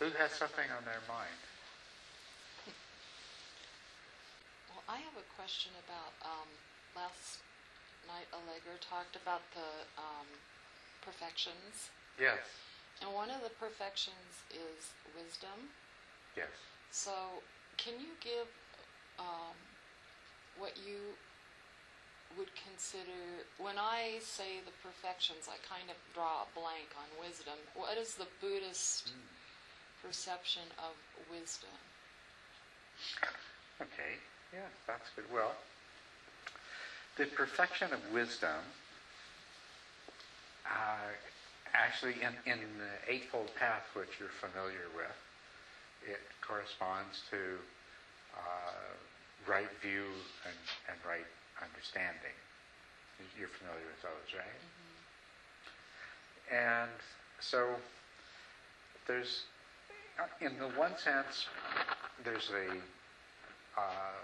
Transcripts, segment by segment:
Who has something on their mind? Well, I have a question about, um, last night Allegra talked about the, um, perfections. Yes, And one of the perfections is wisdom. yes. So, can you give um, what you would consider, when I say the perfections, I kind of draw a blank on wisdom. What is the Buddhist perception of wisdom? Okay, yeah, that's good. Well, the perfection of wisdom, uh, actually, in, in the Eightfold Path, which you're familiar with, it corresponds to uh, right view and, and right understanding. You're familiar with those, right? And so there's, in the one sense, there's a uh,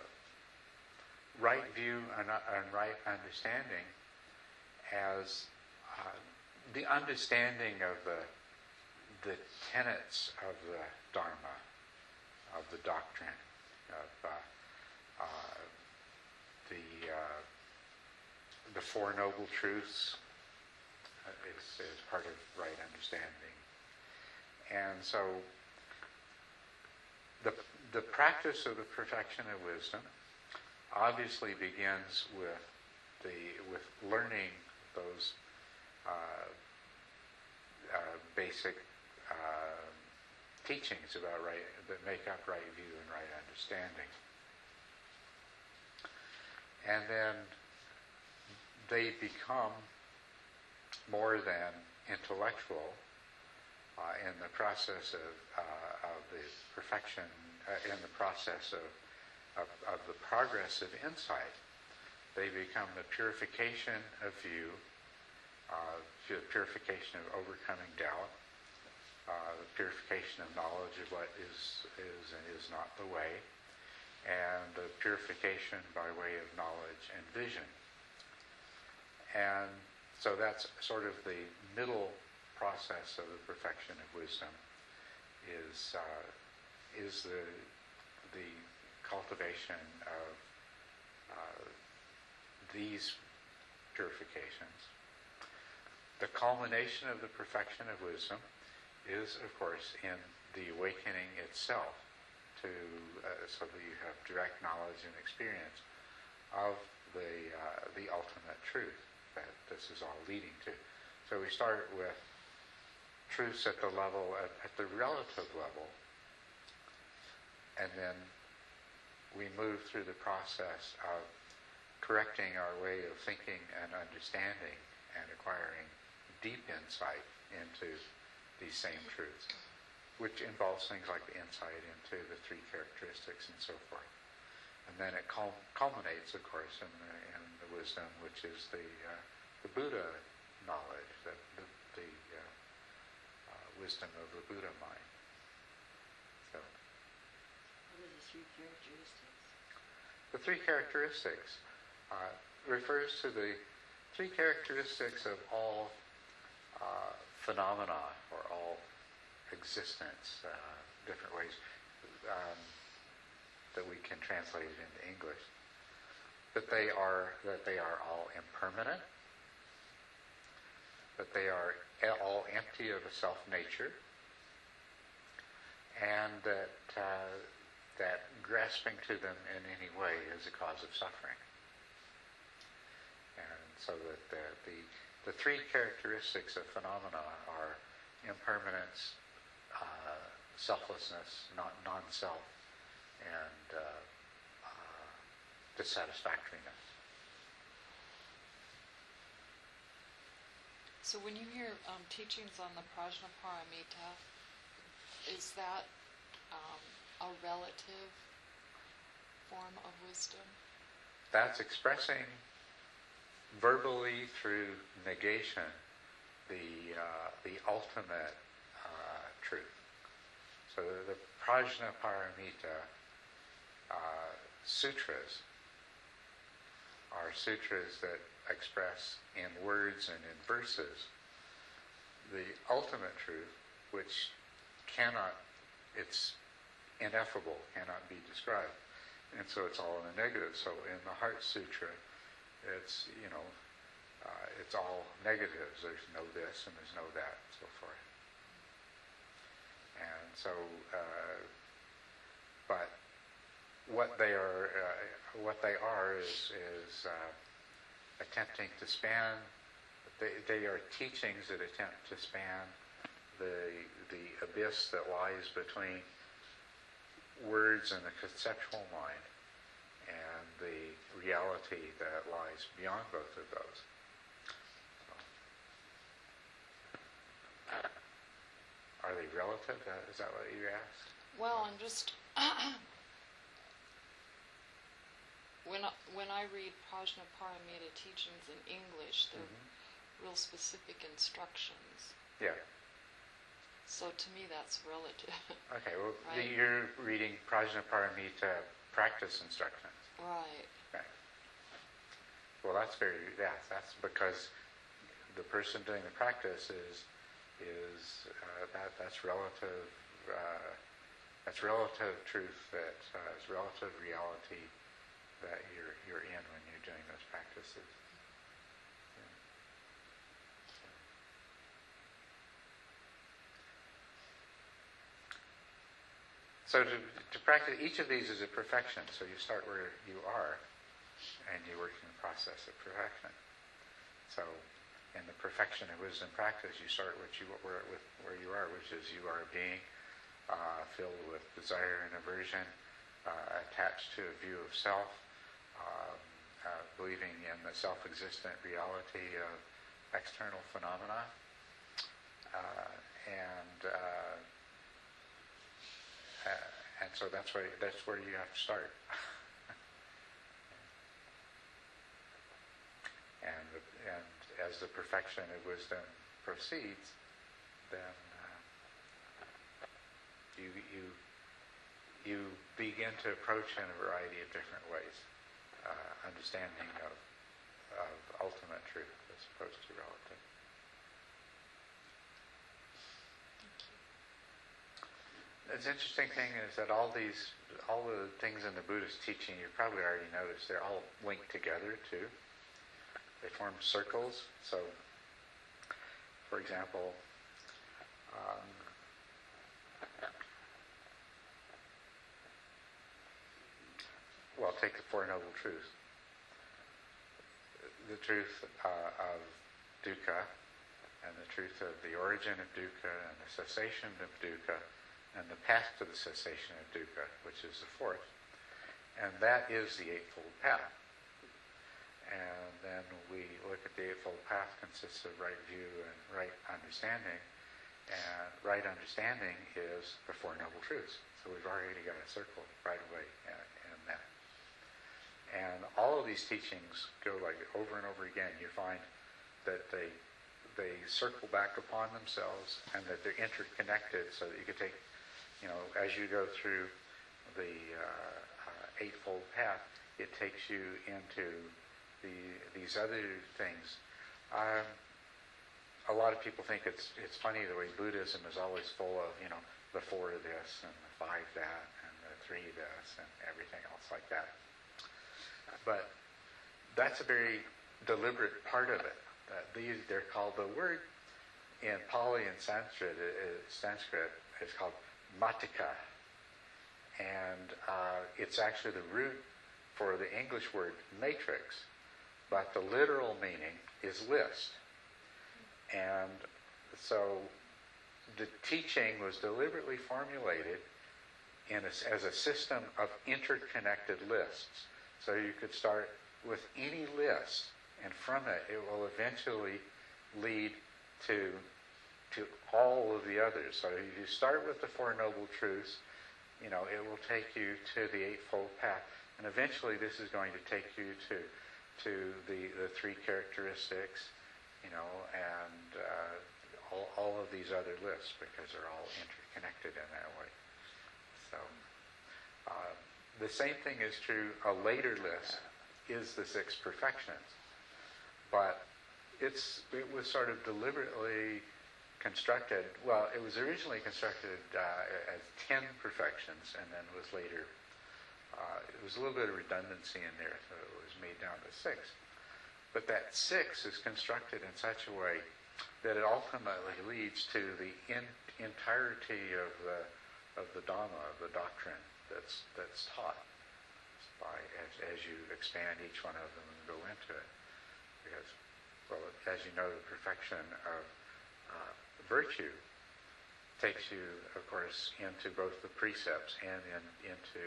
right view and, and right understanding as uh, the understanding of the the tenets of the Dharma, of the doctrine, of uh, uh, the uh, the Four Noble Truths uh, is, is part of right understanding, and so the the practice of the perfection of wisdom obviously begins with the with learning those uh, uh, basic uh, teachings about right that make up right view and right understanding, and then they become more than intellectual uh, in the process of, uh, of the perfection, uh, in the process of, of, of the progress of insight. They become the purification of view, uh, the purification of overcoming doubt, uh, the purification of knowledge of what is, is and is not the way, and the purification by way of knowledge and vision. And so that's sort of the middle process of the perfection of wisdom is uh, is the the cultivation of uh, these purifications. The culmination of the perfection of wisdom is, of course, in the awakening itself, to uh, so that you have direct knowledge and experience of the uh, the ultimate truth that this is all leading to. So we start with truths at the level, at, at the relative level, and then we move through the process of correcting our way of thinking and understanding and acquiring deep insight into these same truths, which involves things like the insight into the three characteristics and so forth. And then it cul- culminates, of course, in the, in the wisdom, which is the, uh, the Buddha knowledge, the, the, wisdom of the Buddha mind. So What are the three characteristics? the three characteristics uh, refers to the three characteristics of all uh, phenomena or all existence, uh, different ways um, that we can translate it into English. That they are that they are all impermanent. That they are all empty of a self nature, and that uh, that grasping to them in any way is a cause of suffering. And so that the, the, the three characteristics of phenomena are impermanence, uh, selflessness, not non-self, and uh, uh, dissatisfactoriness. So when you hear um, teachings on the Prajnaparamita, is that um, a relative form of wisdom? That's expressing verbally through negation the uh, the ultimate uh, truth. So the, the Prajnaparamita uh, sutras are sutras that express in words and in verses the ultimate truth, which cannot it's ineffable, cannot be described. And so it's all in the negative. So in the Heart Sutra, it's, you know, uh, it's all negatives. There's no this and there's no that, and so forth. And so, uh, but what they are, uh, what they are is, is uh, attempting to span. They, they are teachings that attempt to span the the abyss that lies between words and the conceptual mind and the reality that lies beyond both of those. Are they relative? Is that what you asked? Well, I'm just when I, when I read Prajnaparamita teachings in English, they're Mm-hmm. real specific instructions. Yeah. So to me, that's relative. Okay. Well, Right. you're reading Prajnaparamita practice instructions. right. Right. Well, that's very yeah. That's because the person doing the practice is is uh, that that's relative. Uh, that's relative truth. That uh, is relative reality that you're you're in when you're doing those practices. Yeah. So to, to practice each of these is a perfection. So you start where you are, and you work in the process of perfection. So in the perfection of wisdom practice, you start what you where, with where you are, which is you are a being uh, filled with desire and aversion, uh, attached to a view of self, believing in the self-existent reality of external phenomena, uh, and uh, uh, and so that's where that's where you have to start. and and as the perfection of wisdom proceeds, then uh, you you you begin to approach in a variety of different ways, uh, understanding of of ultimate truth as opposed to relative. The interesting thing is that all these, all the things in the Buddhist teaching, you probably already noticed, they're all linked together too. They form circles. So, for example, um, well, take the Four Noble Truths. The truth uh, of dukkha, and the truth of the origin of dukkha, and the cessation of dukkha, and the path to the cessation of dukkha, which is the fourth. And that is the Eightfold Path. And then we look at the Eightfold Path consists of right view and right understanding. And right understanding is the Four Noble Truths. So we've already got a circle right away. And all of these teachings go like over and over again. You find that they they circle back upon themselves and that they're interconnected so that you could take, you know, as you go through the uh, uh, Eightfold Path, it takes you into the, these other things. Um, a lot of people think it's it's funny the way Buddhism is always full of you know the four of this and the five that and the three this and everything else like that. But that's a very deliberate part of it. These they're called the word in Pali and Sanskrit. Sanskrit is called matika, and uh, it's actually the root for the English word matrix, but the literal meaning is list. And so the teaching was deliberately formulated a, as a system of interconnected lists. So you could start with any list, and from it, it will eventually lead to to all of the others. So if you start with the Four Noble Truths, you know, it will take you to the Eightfold Path. And eventually this is going to take you to to the, the three characteristics, you know, and uh, all, all of these other lists because they're all interconnected in that way. So uh, the same thing is true, a later list is the six perfections. But it's it was sort of deliberately constructed, well, it was originally constructed uh, as 10 perfections and then was later, uh, it was a little bit of redundancy in there, so it was made down to six. But that six is constructed in such a way that it ultimately leads to the in, entirety of the, of the Dhamma, of the doctrine that's, that's taught by, as, as you expand each one of them and go into it. Because, well, as you know, the perfection of uh, virtue takes you, of course, into both the precepts and in, into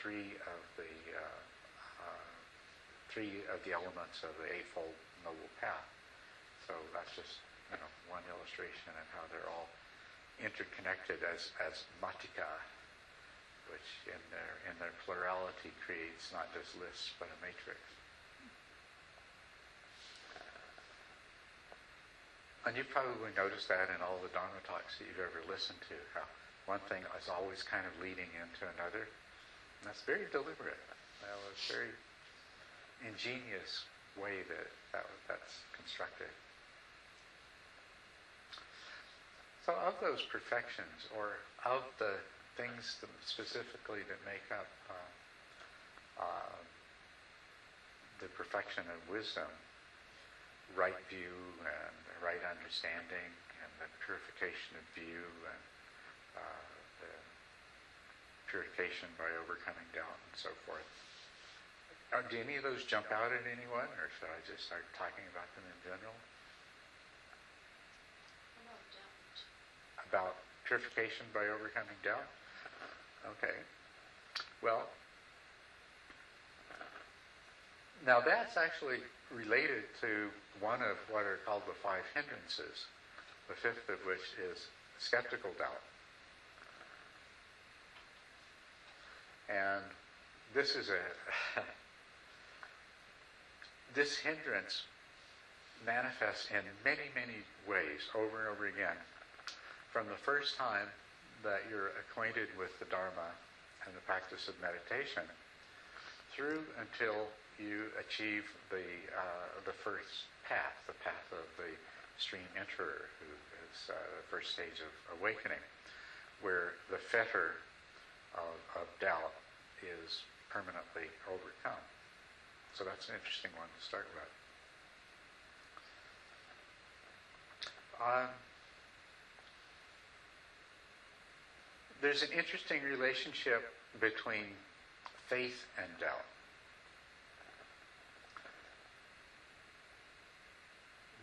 three of the uh, uh, three of the elements of the Eightfold Noble Path. So that's just you know one illustration of how they're all interconnected as as matika, which in their in their plurality creates not just lists but a matrix. And you've probably noticed that in all the Dharma talks that you've ever listened to, how one thing is always kind of leading into another. And that's very deliberate. That was very ingenious way that, that that's constructed. So of those perfections, or of the things specifically that make up uh, uh, the perfection of wisdom, right view and right understanding and the purification of view and uh, the purification by overcoming doubt and so forth. Uh, do any of those jump out at anyone, or should I just start talking about them in general? About purification by overcoming doubt? Okay. Well, now that's actually related to one of what are called the five hindrances, the fifth of which is skeptical doubt. And this is a this hindrance manifests in many, many ways over and over again. From the first time that you're acquainted with the Dharma and the practice of meditation, through until you achieve the, uh, the first path, the path of the stream enterer, who is uh, the first stage of awakening, where the fetter of, of doubt is permanently overcome. So that's an interesting one to start with. Um, there's an interesting relationship between faith and doubt.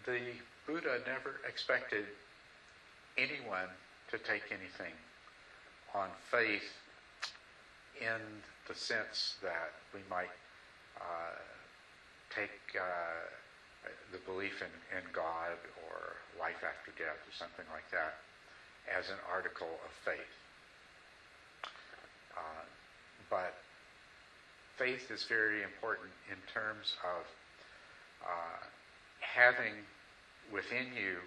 the Buddha never expected anyone to take anything on faith in the sense that we might uh, take uh, the belief in, in God or life after death or something like that as an article of faith. But faith is very important in terms of uh, having within you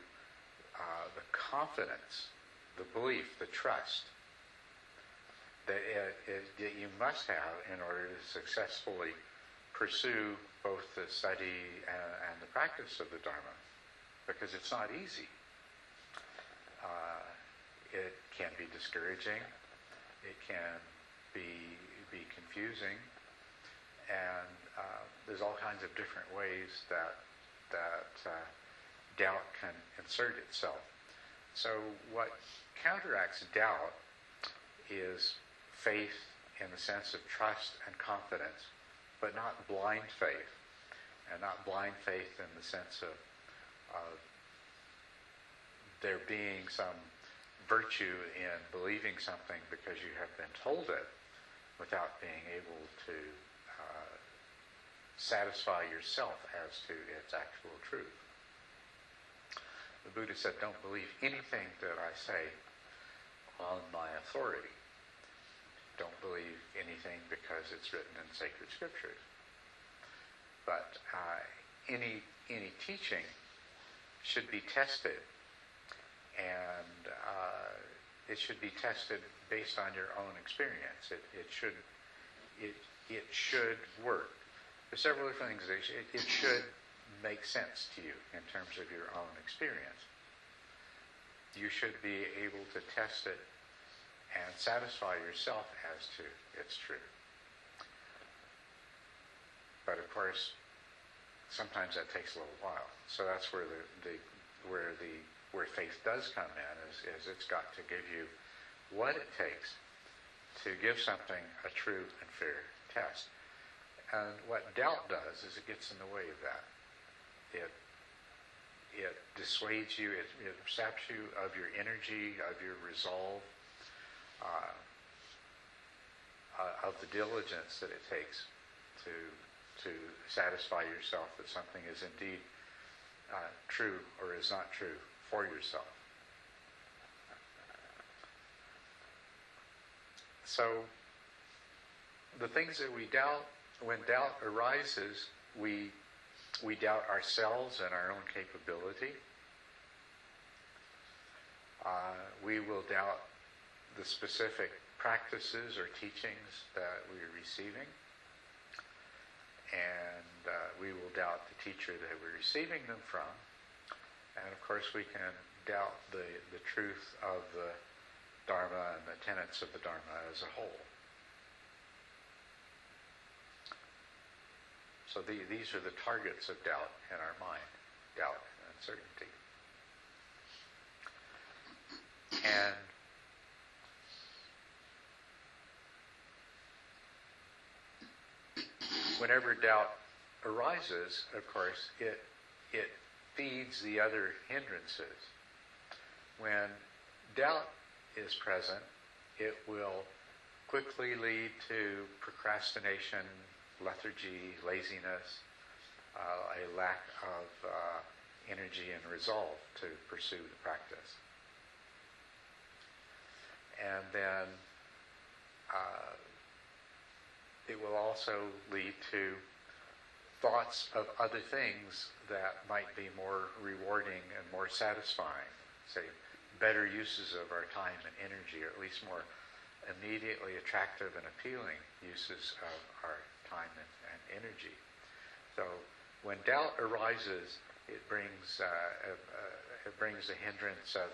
uh, the confidence, the belief, the trust that, it, it, that you must have in order to successfully pursue both the study and, and the practice of the Dharma, because it's not easy. Uh, it can be discouraging. It can be be confusing, and uh, there's all kinds of different ways that that uh, doubt can insert itself. So what counteracts doubt is faith in the sense of trust and confidence, but not blind faith, and not blind faith in the sense of, of there being some virtue in believing something because you have been told it without being able to uh, satisfy yourself as to its actual truth. The Buddha said, don't believe anything that I say on my authority. Don't believe anything because it's written in sacred scriptures. But uh, any, any teaching should be tested, and uh, it should be tested based on your own experience. It, it, should, it, it should work. There's several different things. It, it should make sense to you in terms of your own experience. you should be able to test it and satisfy yourself as to its truth. But of course, sometimes that takes a little while. So that's where the, the where the where faith does come in is, is it's got to give you what it takes to give something a true and fair test. And what doubt does is it gets in the way of that. It it dissuades you, it, it saps you of your energy, of your resolve, uh, uh, of the diligence that it takes to to satisfy yourself that something is indeed uh, true or is not true for yourself. So, the things that we doubt, when doubt arises, we, we doubt ourselves and our own capability. Uh, we will doubt the specific practices or teachings that we're receiving. And uh, we will doubt the teacher that we're receiving them from. Course, we can doubt the, the truth of the Dharma and the tenets of the Dharma as a whole. So the, these are the targets of doubt in our mind doubt and uncertainty. And whenever doubt arises, of course, it, it feeds the other hindrances. When doubt is present, it will quickly lead to procrastination, lethargy, laziness, uh, a lack of uh, energy and resolve to pursue the practice. And then uh, it will also lead to thoughts of other things that might be more rewarding and more satisfying, say better uses of our time and energy, or at least more immediately attractive and appealing uses of our time and, and energy. So when doubt arises, it brings, uh, uh, it brings the hindrance of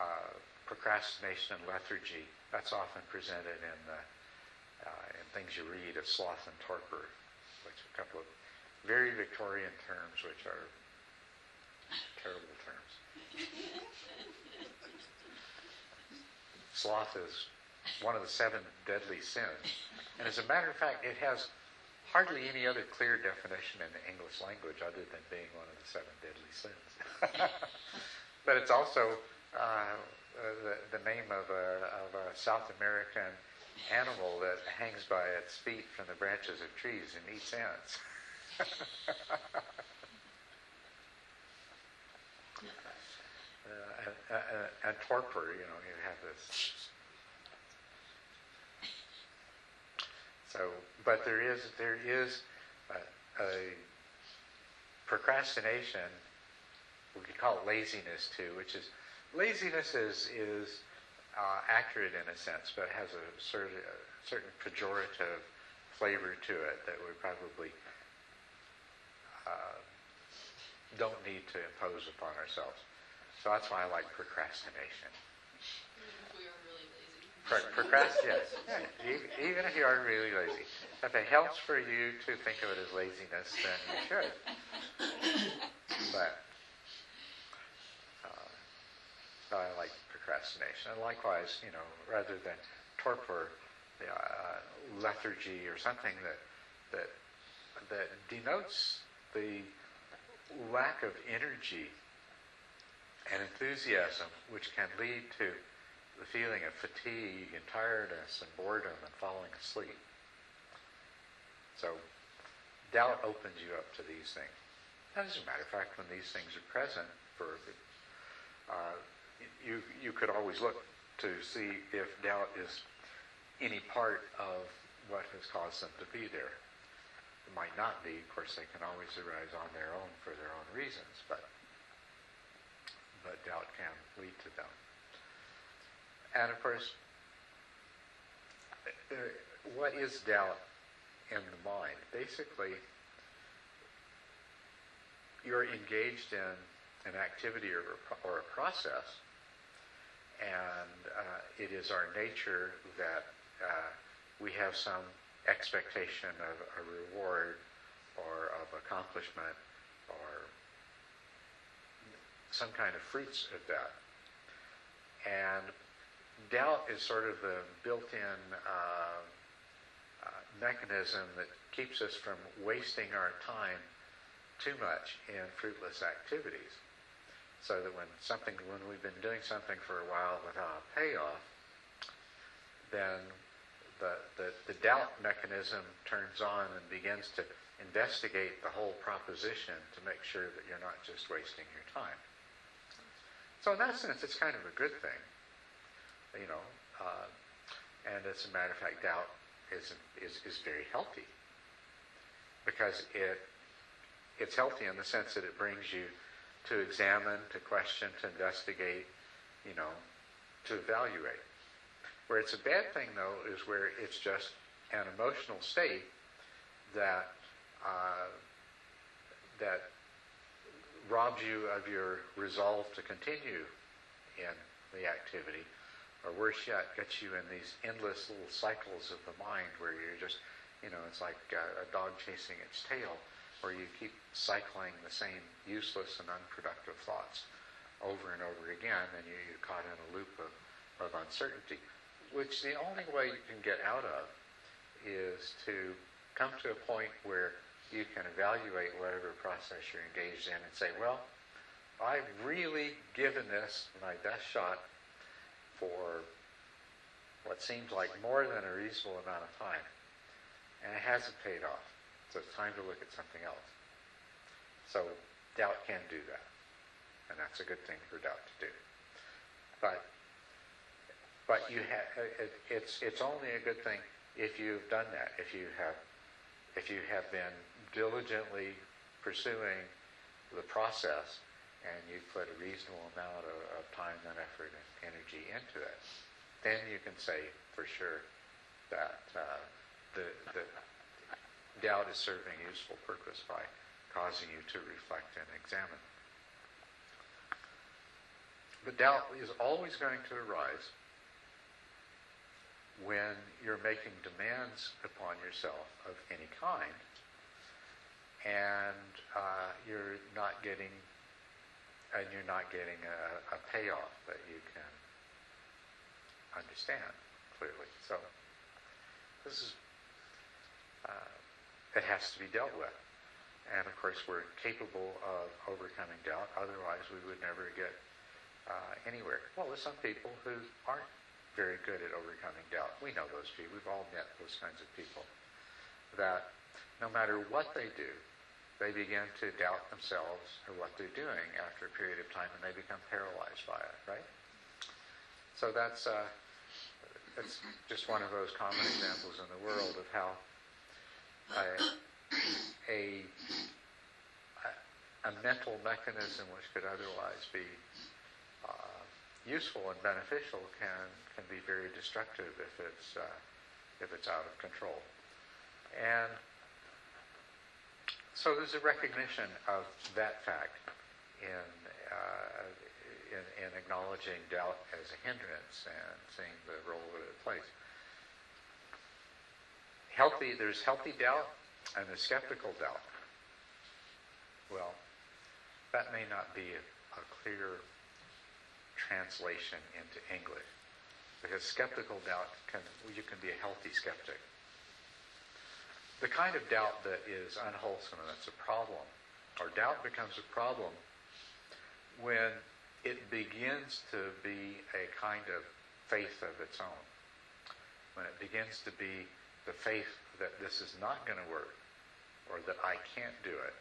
uh, procrastination and lethargy. That's often presented in, the, uh, in things you read of sloth and torpor, which a couple of very Victorian terms, which are terrible terms. Sloth is one of the seven deadly sins. And as a matter of fact, it has hardly any other clear definition in the English language other than being one of the seven deadly sins. but it's also uh, the, the name of a, of a South American animal that hangs by its feet from the branches of trees and eats ants. Uh, and, and, torpor, you know, you have this. So, but there is there is a, a procrastination. We could call it laziness too, which is laziness is is uh, accurate in a sense, but has a certain, a certain pejorative flavor to it that we probably uh, don't need to impose upon ourselves. So that's why I like procrastination. Even if we are really lazy. Pro- procrastinate, yes. Yeah, even if you are really lazy. If it helps for you to think of it as laziness, then you should. But uh, so I like procrastination. And likewise, you know, rather than torpor, uh, lethargy, or something that that that denotes the lack of energy and enthusiasm, which can lead to the feeling of fatigue and tiredness and boredom and falling asleep. So, doubt opens you up to these things. And as a matter of fact, when these things are present, for uh, you you could always look to see if doubt is any part of what has caused them to be there. It might not be. Of course, they can always arise on their own for their own reasons, but but doubt can lead to them. And of course, uh, what is doubt in the mind? Basically, you're engaged in an activity or a, or a process and uh, it is our nature that uh, we have some expectation of a reward or of accomplishment or some kind of fruits of that. And doubt is sort of the built-in uh, uh, mechanism that keeps us from wasting our time too much in fruitless activities. So that when something, when we've been doing something for a while without a payoff, then the, the, the doubt mechanism turns on and begins to investigate the whole proposition to make sure that you're not just wasting your time. So in that sense, it's kind of a good thing, you know. Uh, and as a matter of fact, doubt is, is, is very healthy because it it's healthy in the sense that it brings you to examine, to question, to investigate, you know, to evaluate. Where it's a bad thing, though, is where it's just an emotional state that uh, that robs you of your resolve to continue in the activity, or worse yet, gets you in these endless little cycles of the mind where you're just, you know, it's like a, a dog chasing its tail, where you keep cycling the same useless and unproductive thoughts over and over again, and you, you're caught in a loop of, of uncertainty, which the only way you can get out of is to come to a point where you can evaluate whatever process you're engaged in and say, well, I've really given this my best shot for what seems like more than a reasonable amount of time, and it hasn't paid off. So it's time to look at something else. So doubt can do that, and that's a good thing for doubt to do. But but you have it, it's it's only a good thing if you've done that. If you have if you have been diligently pursuing the process and you've put a reasonable amount of, of time and effort and energy into it, then you can say for sure that uh, the, the doubt is serving a useful purpose by causing you to reflect and examine. But doubt is always going to arise when you're making demands upon yourself of any kind and uh, you're not getting and you're not getting a, a payoff that you can understand clearly. So this is uh, it has to be dealt with, and of course we're capable of overcoming doubt. Otherwise, we would never get uh, anywhere. Well, there's some people who aren't very good at overcoming doubt. We know those people. We've all met those kinds of people that no matter what they do, they begin to doubt themselves or what they're doing after a period of time, and they become paralyzed by it. Right? So that's uh, that's just one of those common examples in the world of how a, a mental mechanism which could otherwise be uh, useful and beneficial can can be very destructive if it's uh, if it's out of control. And so there's a recognition of that fact in, uh, in, in, acknowledging doubt as a hindrance and seeing the role that it plays. Healthy, there's healthy doubt and there's skeptical doubt. Well, that may not be a, a clear translation into English because skeptical doubt can you can be a healthy skeptic the kind of doubt that is unwholesome and that's a problem, or doubt becomes a problem when it begins to be a kind of faith of its own. When it begins to be the faith that this is not going to work, or that I can't do it,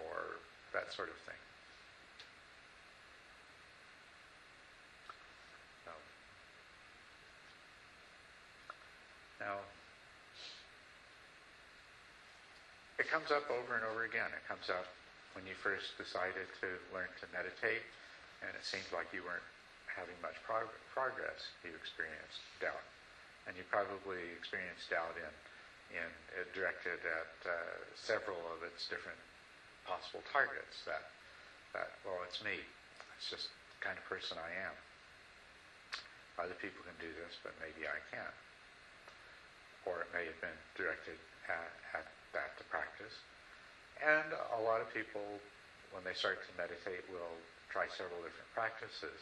or that sort of thing. So, It comes up over and over again. It comes up when you first decided to learn to meditate, and it seemed like you weren't having much prog- progress. You experienced doubt, and you probably experienced doubt in in uh, directed at uh, several of its different possible targets. That that well, it's me. It's just the kind of person I am. other people can do this, but maybe I can't. Or it may have been directed at, at that to practice. And a lot of people, when they start to meditate, will try several different practices.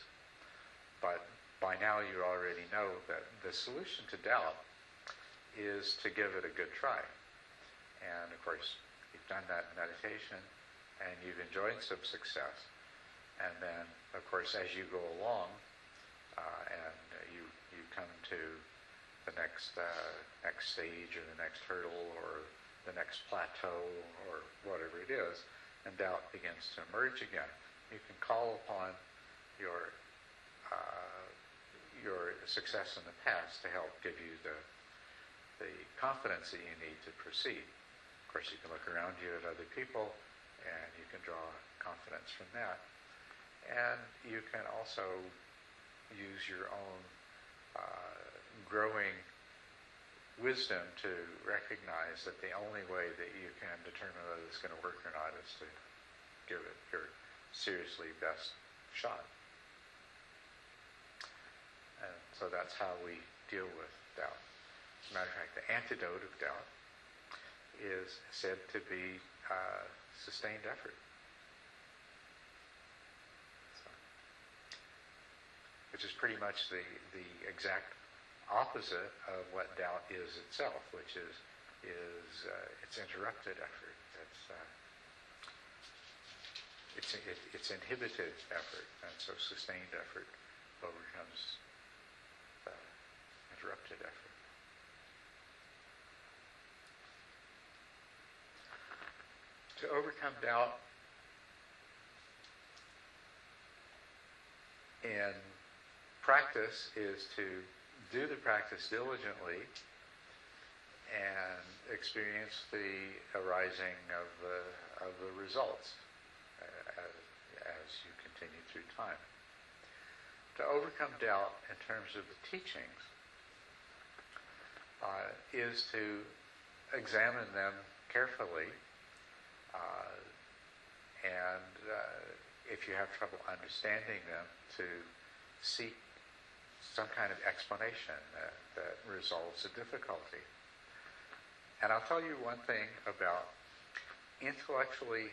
But by now you already know that the solution to doubt is to give it a good try. And of course, you've done that meditation and you've enjoyed some success. And then, of course, as you go along uh, and you, you come to the next, uh, next stage or the next hurdle or the next plateau or whatever it is, and doubt begins to emerge again, you can call upon your, uh, your success in the past to help give you the, the confidence that you need to proceed. Of course, you can look around you at other people and you can draw confidence from that. And you can also use your own uh, growing wisdom to recognize that the only way that you can determine whether it's going to work or not is to give it your seriously best shot. And so that's how we deal with doubt. As a matter of fact, the antidote of doubt is said to be uh, sustained effort. Which is pretty much the, the exact opposite of what doubt is itself, which is is uh, it's interrupted effort. It's uh, it's it, it's inhibited effort, and so sustained effort overcomes uh, interrupted effort. To overcome doubt in practice is to do the practice diligently and experience the arising of the, of the results uh, as, you continue through time. To overcome doubt in terms of the teachings uh, is to examine them carefully uh, and uh, if you have trouble understanding them, to seek some kind of explanation that, that resolves the difficulty. And I'll tell you one thing about intellectually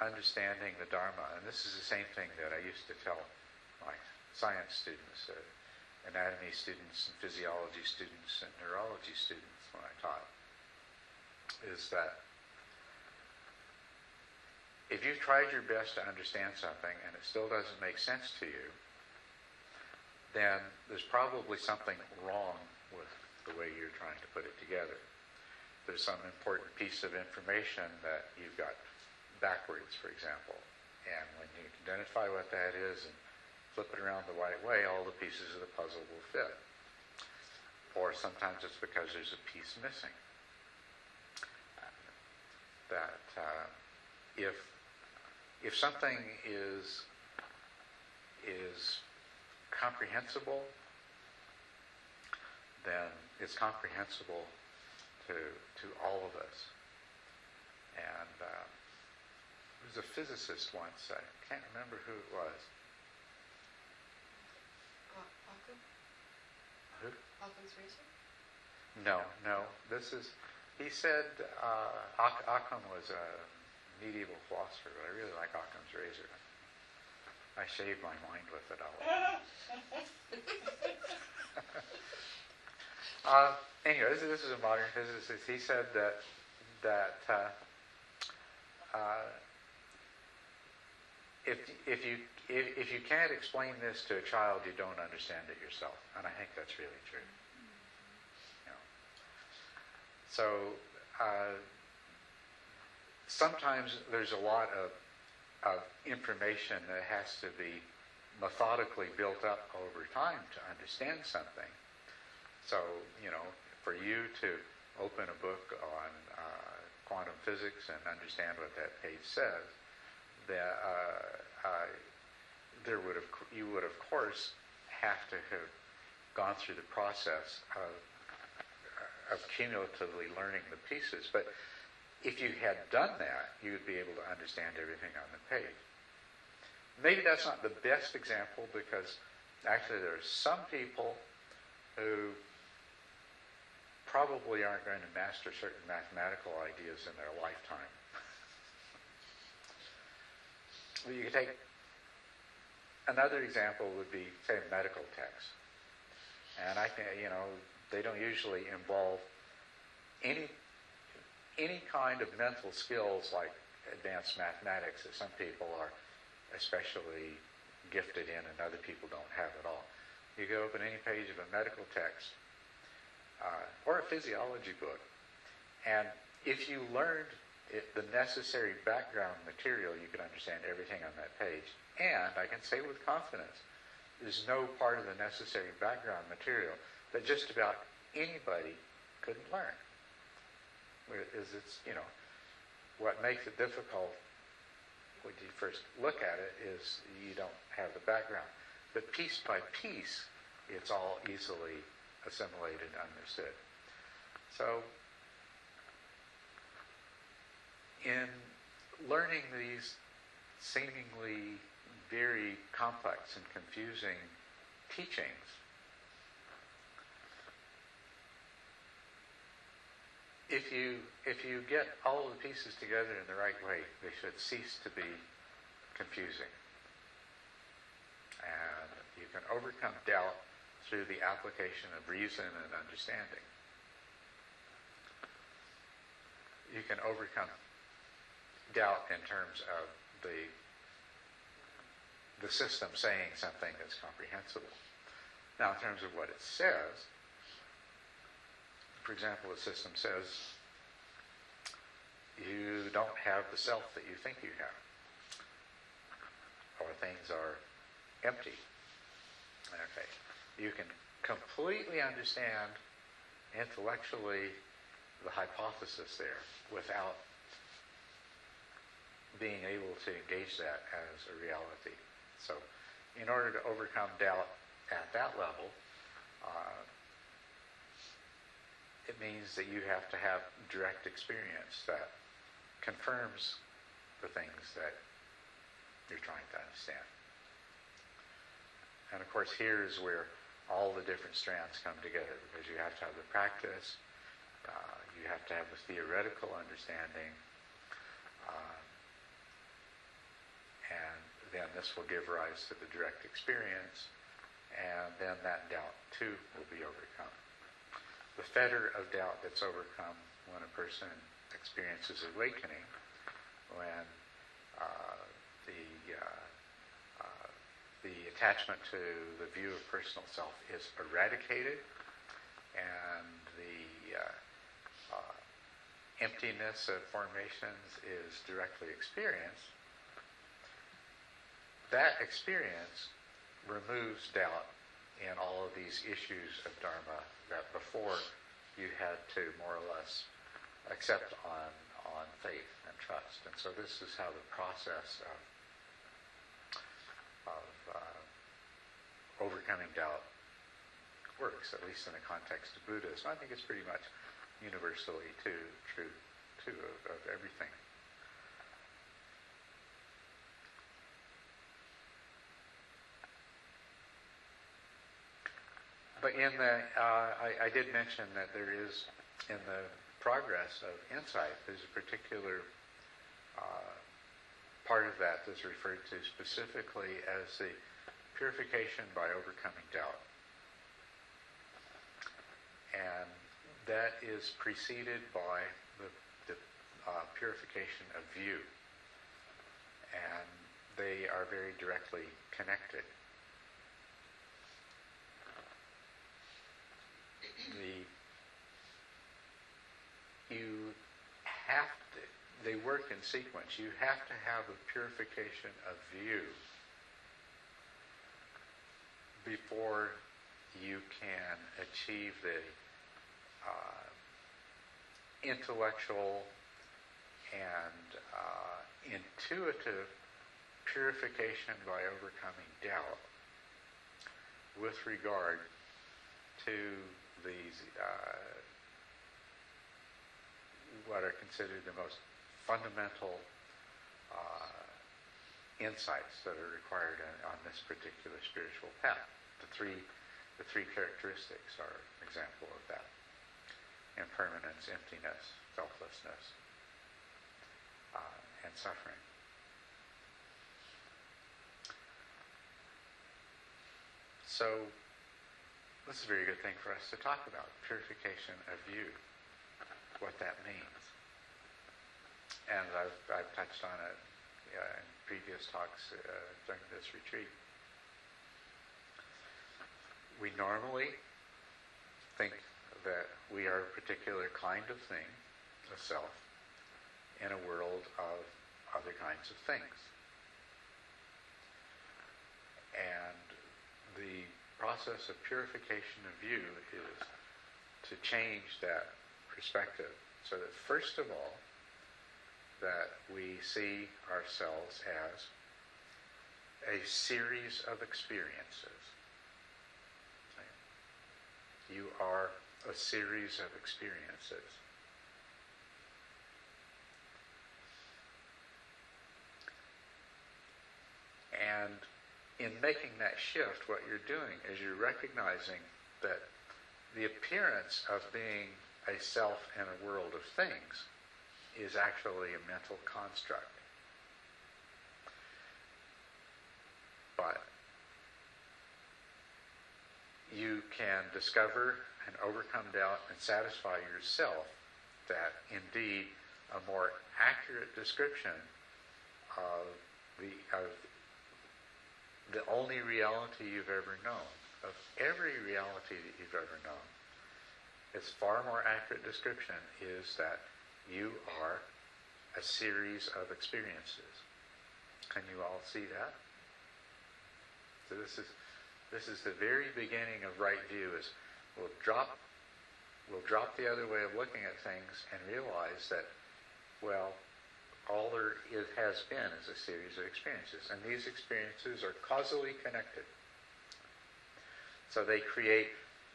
understanding the Dharma, and this is the same thing that I used to tell my science students, uh, anatomy students, and physiology students, and neurology students when I taught, is that if you've tried your best to understand something and it still doesn't make sense to you, then there's probably something wrong with the way you're trying to put it together. There's some important piece of information that you've got backwards, for example. And when you identify what that is and flip it around the right way, all the pieces of the puzzle will fit. Or sometimes it's because there's a piece missing. That uh, if if something is is comprehensible, then it's comprehensible to to all of us. And uh, there was a physicist once. I can't remember who it was. Occam? Who? Occam's razor? No, no. This is. He said uh, Oc- Occam was a medieval philosopher, but I really like Occam's razor. I shave my mind with it all. uh, anyway, this, this is a modern physicist. He said that that uh, uh, if if you if, if you can't explain this to a child, you don't understand it yourself, and I think that's really true. You know. So. Uh, sometimes there's a lot of, of information that has to be methodically built up over time to understand something. So, you know, for you to open a book on uh, quantum physics and understand what that page says, that uh, uh, there would have you would of course have to have gone through the process of of cumulatively learning the pieces, but if you had done that, you would be able to understand everything on the page. Maybe that's not the best example because actually, there are some people who probably aren't going to master certain mathematical ideas in their lifetime. You could take another example would be, say, medical text. And I think, you know, they don't usually involve any any kind of mental skills like advanced mathematics that some people are especially gifted in and other people don't have at all. You go open any page of a medical text uh, or a physiology book, and if you learned it, the necessary background material, you can understand everything on that page. And I can say with confidence, there's no part of the necessary background material that just about anybody couldn't learn. Is it's you know what makes it difficult when you first look at it is you don't have the background, but piece by piece, it's all easily assimilated, and understood. So in learning these seemingly very complex and confusing teachings, if you if you get all the pieces together in the right way, they should cease to be confusing. And you can overcome doubt through the application of reason and understanding. You can overcome doubt in terms of the the system saying something that's comprehensible. Now, in terms of what it says, for example, the system says you don't have the self that you think you have, or things are empty. Okay. You can completely understand intellectually the hypothesis there without being able to engage that as a reality. So, in order to overcome doubt at that level, uh, it means that you have to have direct experience that confirms the things that you're trying to understand. And of course, here's where all the different strands come together because you have to have the practice, uh, you have to have the theoretical understanding, uh, and then this will give rise to the direct experience, and then that doubt too will be overcome the fetter of doubt that's overcome when a person experiences awakening, when uh, the uh, uh, the attachment to the view of personal self is eradicated, and the uh, uh, emptiness of formations is directly experienced. That experience removes doubt in all of these issues of Dharma that before you had to more or less accept on, on faith and trust. And so this is how the process of, of uh, overcoming doubt works, at least in the context of Buddhism. I think it's pretty much universally too, true too of, of everything. But in the, uh, I, I, did mention that there is, in the progress of insight, there's a particular uh, part of that that's referred to specifically as the purification by overcoming doubt. And that is preceded by the, the uh, purification of view. And they are very directly connected. The you have to they work in sequence. You have to have a purification of view before you can achieve the uh, intellectual and uh, intuitive purification by overcoming doubt with regard to these uh, what are considered the most fundamental uh, insights that are required on, on this particular spiritual path. the three, the three characteristics are an example of that. Impermanence, emptiness, selflessness, uh, and suffering. So, this is a very good thing for us to talk about, purification of view, what that means. And I've, I've touched on it uh, in previous talks uh, during this retreat. We normally think that we are a particular kind of thing, a self, in a world of other kinds of things. And the process of purification of view is to change that perspective so that first of all, that we see ourselves as a series of experiences. You are a series of experiences. And in making that shift, what you're doing is you're recognizing that the appearance of being a self in a world of things is actually a mental construct. But you can discover and overcome doubt and satisfy yourself that indeed a more accurate description of the of the only reality you've ever known, of every reality that you've ever known, its far more accurate description is that you are a series of experiences. Can you all see that? So this is this is the very beginning of right view is we'll drop we'll drop the other way of looking at things and realize that well all there is, has been is a series of experiences and these experiences are causally connected so they create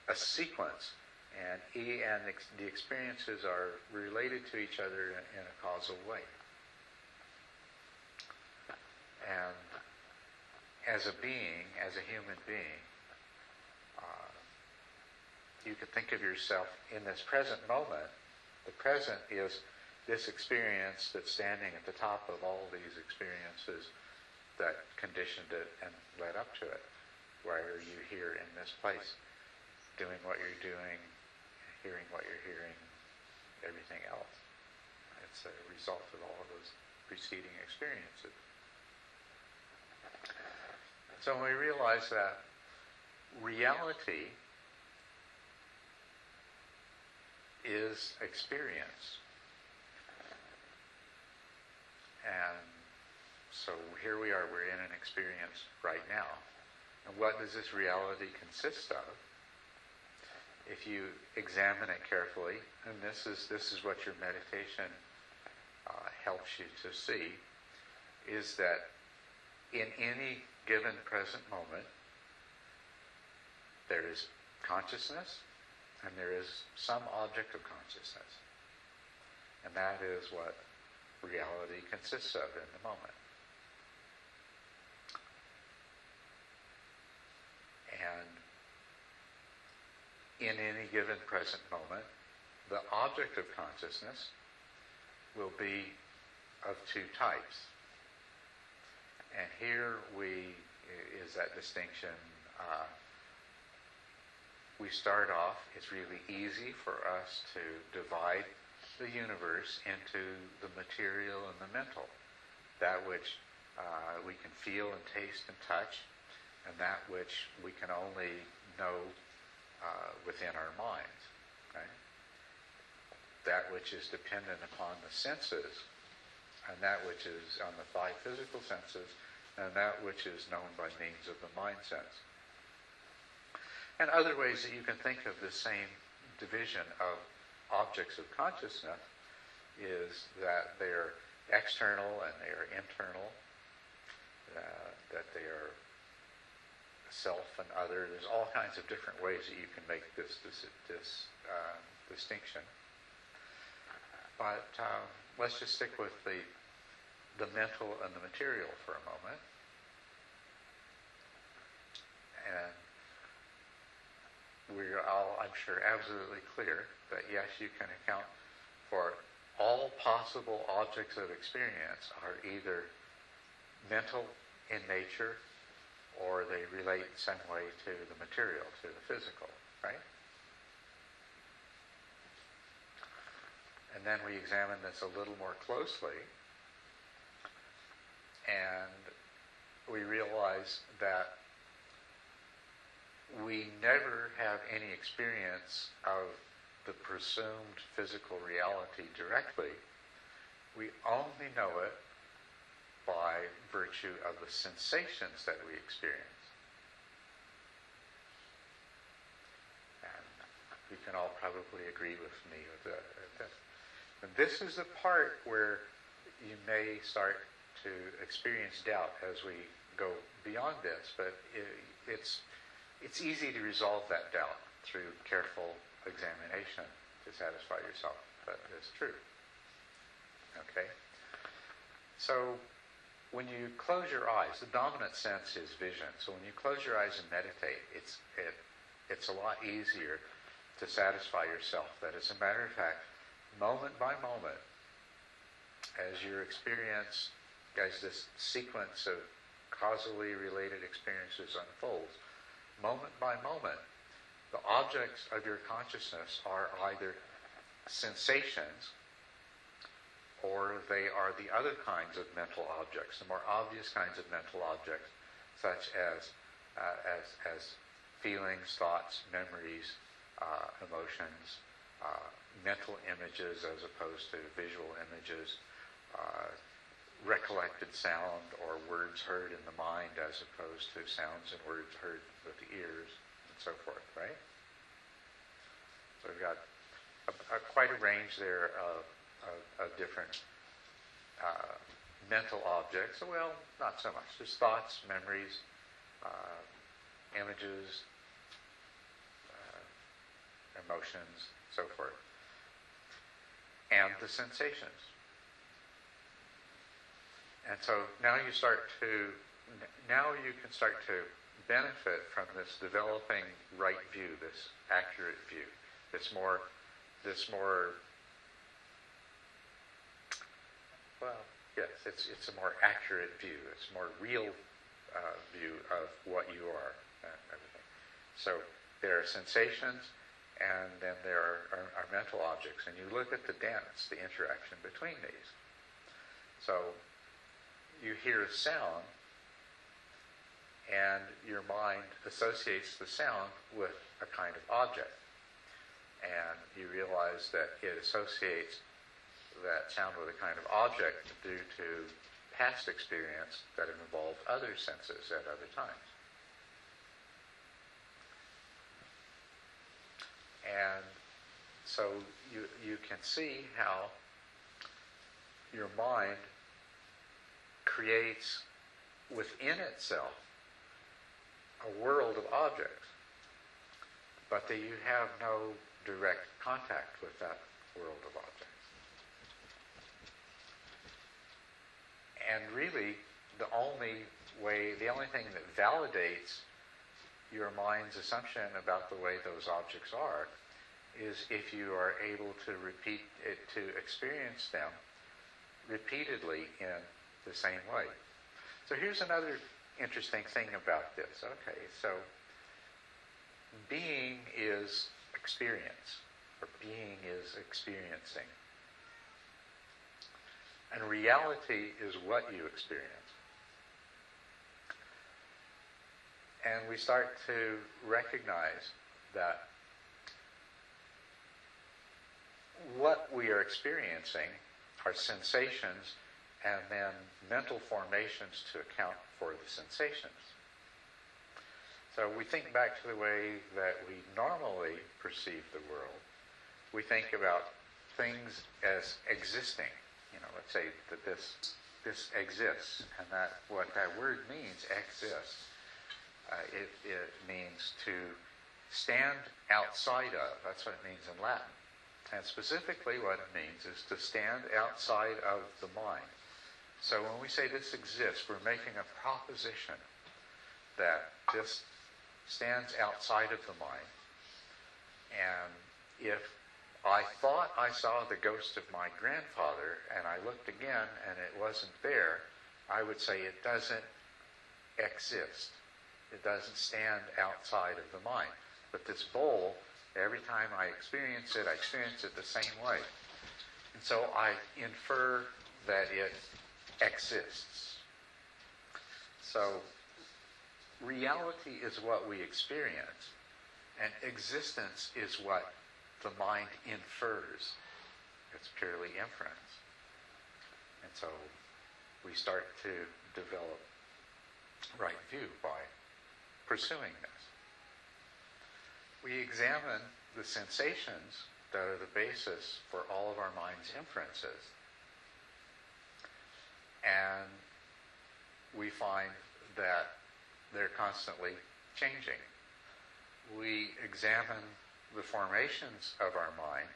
a sequence and E and the experiences are related to each other in a causal way. And as a being, as a human being, uh, you could think of yourself in this present moment. The present is this experience that's standing at the top of all these experiences that conditioned it and led up to it. Why are you here in this place, doing what you're doing, hearing what you're hearing, everything else? It's a result of all of those preceding experiences. So when we realize that reality is experience. And so here we are, we're in an experience right now. And what does this reality consist of? If you examine it carefully, and this is this is what your meditation uh, helps you to see, is that in any given present moment, there is consciousness and there is some object of consciousness. And that is what reality consists of in the moment. And in any given present moment, the object of consciousness will be of two types. And here we is that distinction. Uh, we start off, it's really easy for us to divide the universe into the material and the mental. That which uh, we can feel and taste and touch, and that which we can only know uh, within our minds. Right? That which is dependent upon the senses, and that which is on the five physical senses, and that which is known by means of the mind sense. And other ways that you can think of the same division of objects of consciousness is that they're external and they are internal, uh, that they are self and other. There's all kinds of different ways that you can make this this, this uh, distinction. But um, let's just stick with the the mental and the material for a moment. And we're all, I'm sure, absolutely clear that yes, you can account for all possible objects of experience are either mental in nature or they relate in some way to the material, to the physical, right? And then we examine this a little more closely and we realize that we never have any experience of the presumed physical reality directly. We only know it by virtue of the sensations that we experience. And you can all probably agree with me with that. And this is the part where you may start to experience doubt as we go beyond this, but it, it's it's easy to resolve that doubt through careful examination to satisfy yourself that it's true. Okay? So when you close your eyes, the dominant sense is vision. So when you close your eyes and meditate, it's it, it's a lot easier to satisfy yourself that as a matter of fact, moment by moment, as your experience, as this sequence of causally related experiences unfolds, moment by moment, the objects of your consciousness are either sensations or they are the other kinds of mental objects, the more obvious kinds of mental objects, such as, uh, as, as feelings, thoughts, memories, uh, emotions, uh, mental images as opposed to visual images, uh, recollected sound or words heard in the mind as opposed to sounds and words heard with the ears and so forth, right? So we've got a, a, quite a range there of, of, of different uh, mental objects. Well, not so much. Just thoughts, memories, uh, images, uh, emotions, so forth. And the sensations. And so now you start to, now you can start to benefit from this developing right view, this accurate view, this more, this more, well, yes, it's, it's a more accurate view, it's more real uh, view of what you are and everything. So there are sensations, and then there are, are, are mental objects, and you look at the dance, the interaction between these. So you hear sound and your mind associates the sound with a kind of object. And you realize that it associates that sound with a kind of object due to past experience that have involved other senses at other times. And so you, you can see how your mind creates within itself a world of objects, but that you have no direct contact with that world of objects. And really, the only way, the only thing that validates your mind's assumption about the way those objects are is if you are able to repeat it, to experience them repeatedly in the same way. So here's another interesting thing about this. Okay, so being is experience, or being is experiencing. And reality is what you experience. And we start to recognize that what we are experiencing are sensations and then mental formations to account for the sensations. So we think back to the way that we normally perceive the world. We think about things as existing. You know, let's say that this this exists, and that what that word means, exists. Uh, it, it means to stand outside of. That's what it means in Latin. And specifically, what it means is to stand outside of the mind. So when we say this exists, we're making a proposition that this stands outside of the mind And if I thought I saw the ghost of my grandfather and I looked again and it wasn't there, I would say it doesn't exist. It doesn't stand outside of the mind. But this bowl, every time I experience it, I experience it the same way. And so I infer that it exists. So reality is what we experience, and existence is what the mind infers. It's purely inference. And so we start to develop right view by pursuing this. We examine the sensations that are the basis for all of our mind's inferences. And we find that they're constantly changing. We examine the formations of our mind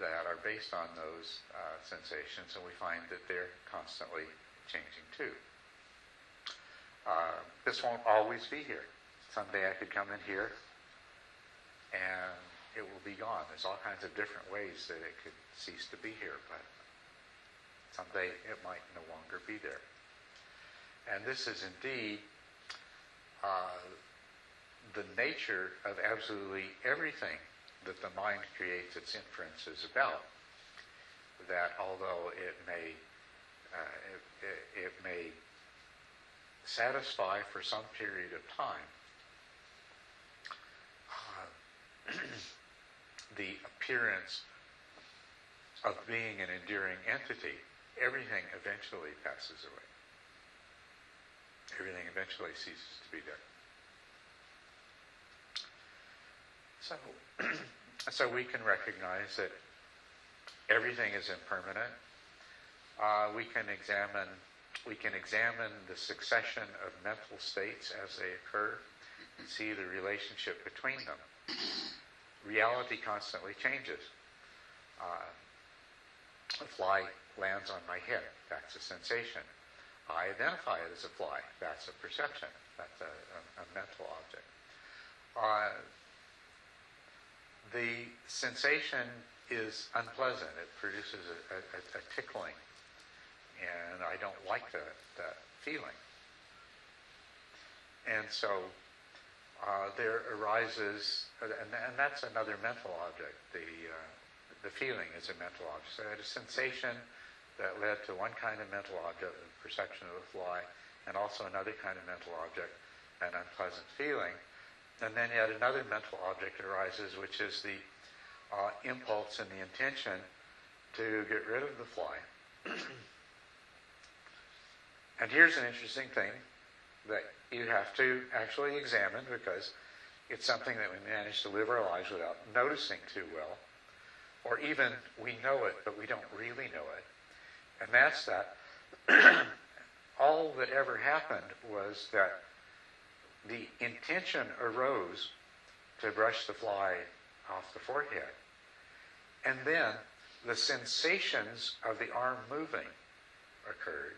that are based on those uh, sensations, and we find that they're constantly changing too. Uh, this won't always be here. Someday I could come in here and it will be gone. There's all kinds of different ways that it could cease to be here, but someday it might no longer be there. And this is indeed uh, the nature of absolutely everything that the mind creates its inferences about. That although it may uh, it, it, may satisfy for some period of time uh, the appearance of being an enduring entity, everything eventually passes away. Everything eventually ceases to be there. So, so we can recognize that everything is impermanent. Uh, we can examine we can examine the succession of mental states as they occur and see the relationship between them. Reality constantly changes. Uh, a fly lands on my head. That's a sensation. I identify it as a fly. That's a perception. That's a, a, a mental object. Uh, the sensation is unpleasant. It produces a, a, a, tickling, and I don't like that, that feeling. And so uh, there arises, and, and, that's another mental object. The, uh, the feeling is a mental object. So I had a sensation that led to one kind of mental object, the perception of the fly, and also another kind of mental object, an unpleasant feeling. And then yet another mental object arises, which is the uh, impulse and the intention to get rid of the fly. and here's an interesting thing that you have to actually examine because it's something that we manage to live our lives without noticing too well. Or even we know it, but we don't really know it. And that's that all that ever happened was that the intention arose to brush the fly off the forehead. And then the sensations of the arm moving occurred.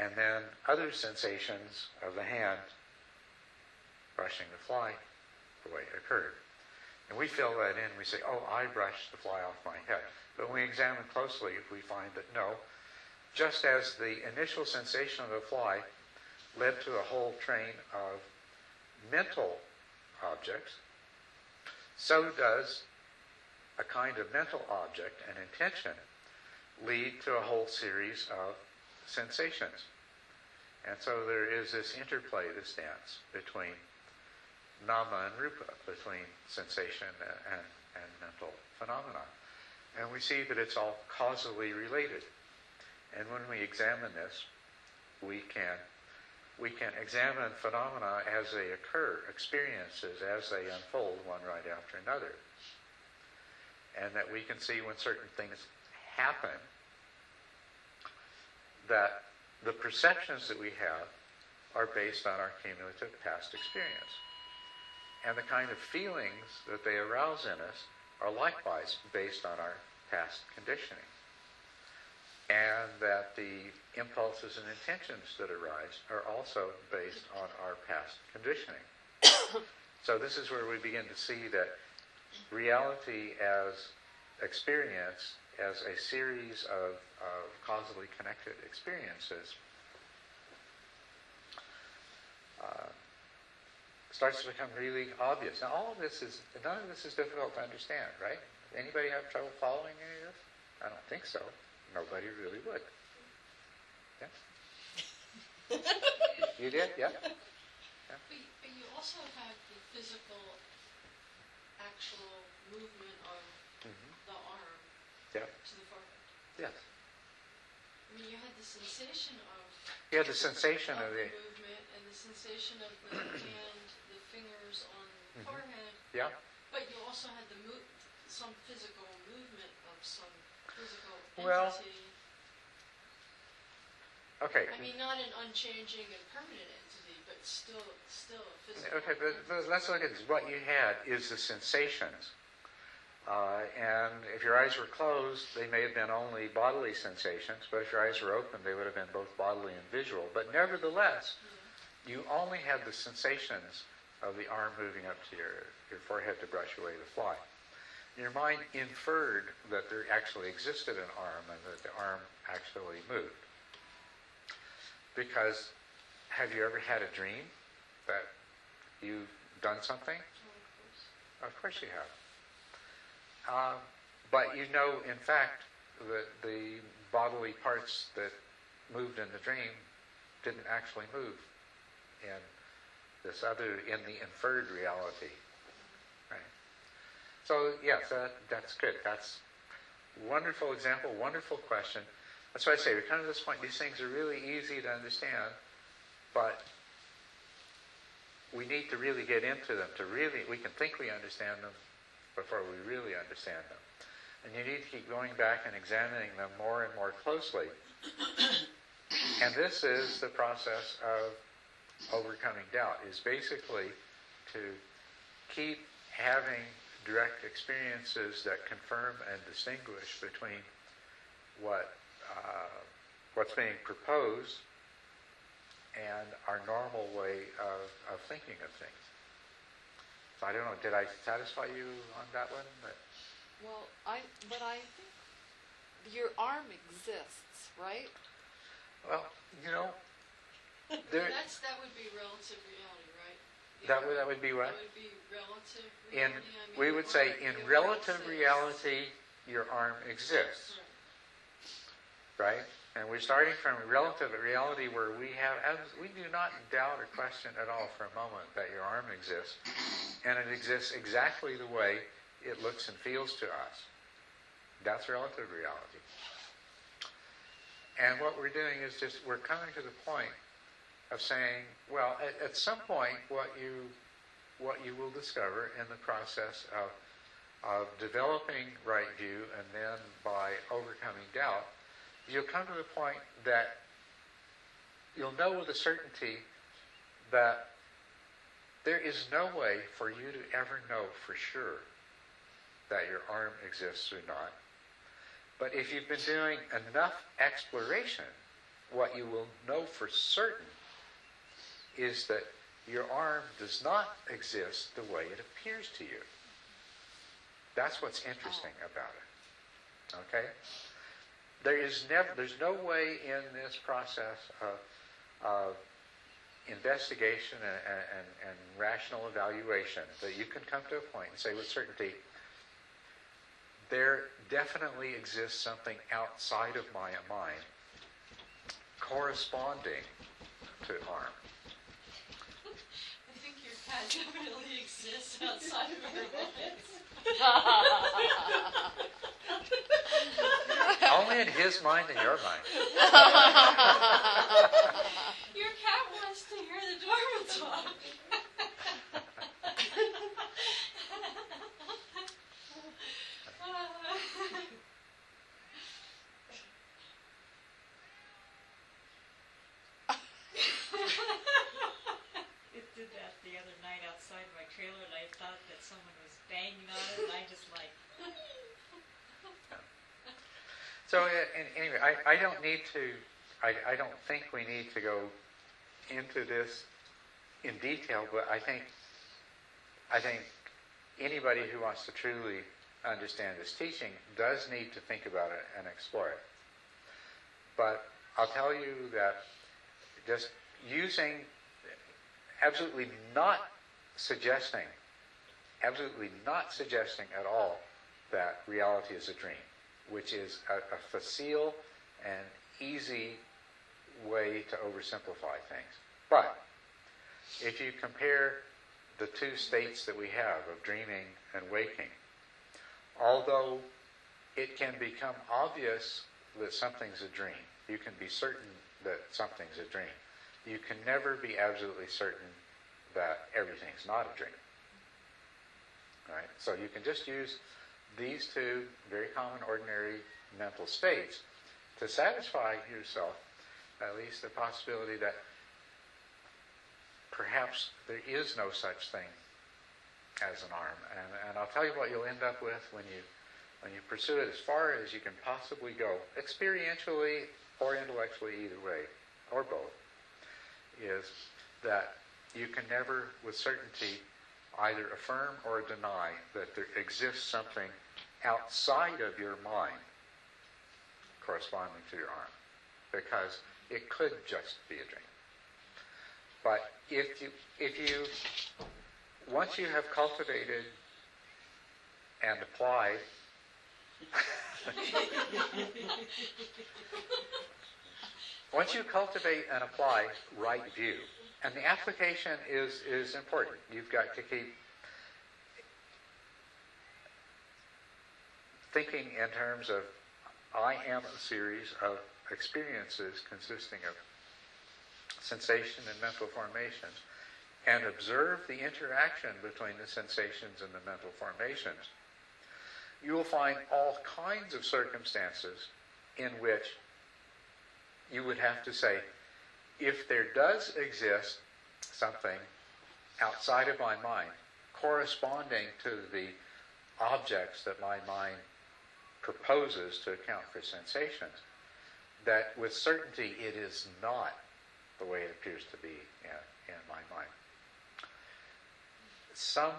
And then other sensations of the hand brushing the fly away occurred. And we fill that in. We say, oh, I brushed the fly off my head. But when we examine closely, if we find that no, just as the initial sensation of the fly led to a whole train of mental objects, so does a kind of mental object, an intention, lead to a whole series of sensations. And so there is this interplay, this dance between nama and rupa, between sensation and, and, and mental phenomena. And we see that it's all causally related. And when we examine this, we can we can examine phenomena as they occur, experiences as they unfold, one right after another. And that we can see when certain things happen, that the perceptions that we have are based on our cumulative past experience. And the kind of feelings that they arouse in us are likewise based on our past conditioning and that the impulses and intentions that arise are also based on our past conditioning. so this is where we begin to see that reality as experience as a series of, of causally connected experiences uh, starts to become really obvious. Now, all of this is none of this is difficult to understand, right? Anybody have trouble following any of this? I don't think so. Nobody really would. Yeah. you did, yeah. But, but you also have the physical, actual movement of hmm the arm Yeah. to the forehead. Yes. I mean, you had the sensation of. You had the sensation of the movement and the sensation of the hand, the fingers on the Mhm. forehead, yeah. but you also had the mo- some physical movement of some physical Well, entity. Okay. I mean, not an unchanging and permanent entity, but still, still a physical. Okay, but, but let's look at this. What you had is the sensations. Uh, and if your eyes were closed, they may have been only bodily sensations, but if your eyes were open, they would have been both bodily and visual. But nevertheless, you only had the sensations of the arm moving up to your, your forehead to brush away the fly. Your mind inferred that there actually existed an arm and that the arm actually moved. Because have you ever had a dream that you've done something? Of course. You have. Um, but you know, in fact, that the bodily parts that moved in the dream didn't actually move in this other, in the inferred reality. Right? So, yes, that, that's good. That's wonderful example, wonderful question. That's why I say, we come to this point, these things are really easy to understand, but we need to really get into them to really, we can think we understand them before we really understand them. And you need to keep going back and examining them more and more closely. and this is the process of overcoming doubt, is basically to keep having direct experiences that confirm and distinguish between what uh, what's being proposed and our normal way of, of thinking of things. So I don't know, did I satisfy you on that one? But, Well, I, but I think your arm exists, right? well, you know, there, That's, that would be relative reality, right? That, would, that would be what? That would be relative In, reality. I mean, we would say, in relative reality, your arm exists, Right. right? And we're starting from relative reality where we have, we do not doubt or question at all for a moment that your arm exists. And it exists exactly the way it looks and feels to us. That's relative reality. And what we're doing is just, we're coming to the point of saying, well, at, at some point, what you, what you will discover in the process of, of developing right view and then by overcoming doubt, you'll come to the point that you'll know with a certainty that there is no way for you to ever know for sure that your arm exists or not. But if you've been doing enough exploration, what you will know for certain is that your arm does not exist the way it appears to you. That's what's interesting oh. about it. Okay? There is never, there's no way in this process of, of investigation and, and, and rational evaluation that you can come to a point and say with certainty, there definitely exists something outside of my mind corresponding to arm. I think your cat definitely exists outside of our minds. Only in his mind and your mind. Your cat wants to hear the Dharma talk. It did that the other night outside my trailer, and I thought that someone was banging on it, and I just like, So anyway, I, I don't need to, I, I don't think we need to go into this in detail, but I think, I think anybody who wants to truly understand this teaching does need to think about it and explore it. But I'll tell you that just using, absolutely not suggesting, absolutely not suggesting at all that reality is a dream, which is a, a facile and easy way to oversimplify things. But if you compare the two states that we have of dreaming and waking, although it can become obvious that something's a dream, you can be certain that something's a dream. You can never be absolutely certain that everything's not a dream. Right? So you can just use these two very common, ordinary mental states to satisfy yourself at least the possibility that perhaps there is no such thing as an arm. And, and I'll tell you what you'll end up with when you when you pursue it as far as you can possibly go, experientially or intellectually, either way, or both, is that you can never, with certainty, either affirm or deny that there exists something outside of your mind corresponding to your arm, because it could just be a dream. But if you, if you, once you have cultivated and applied Once you cultivate and apply right view, and the application is, is important. You've got to keep thinking in terms of I am a series of experiences consisting of sensation and mental formations, and observe the interaction between the sensations and the mental formations. You will find all kinds of circumstances in which you would have to say, if there does exist something outside of my mind corresponding to the objects that my mind proposes to account for sensations, that with certainty it is not the way it appears to be in, in my mind. Some,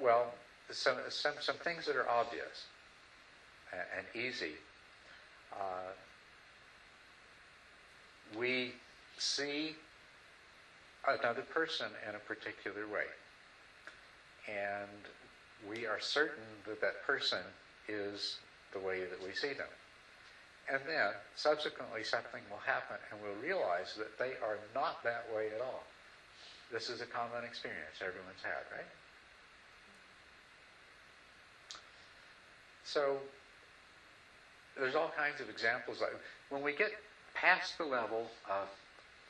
well, some, some, some things that are obvious and, and easy. Uh, we see another person in a particular way. And we are certain that that person is the way that we see them. And then, subsequently, something will happen and we'll realize that they are not that way at all. This is a common experience everyone's had, right? So there's all kinds of examples. Like when we get past the level of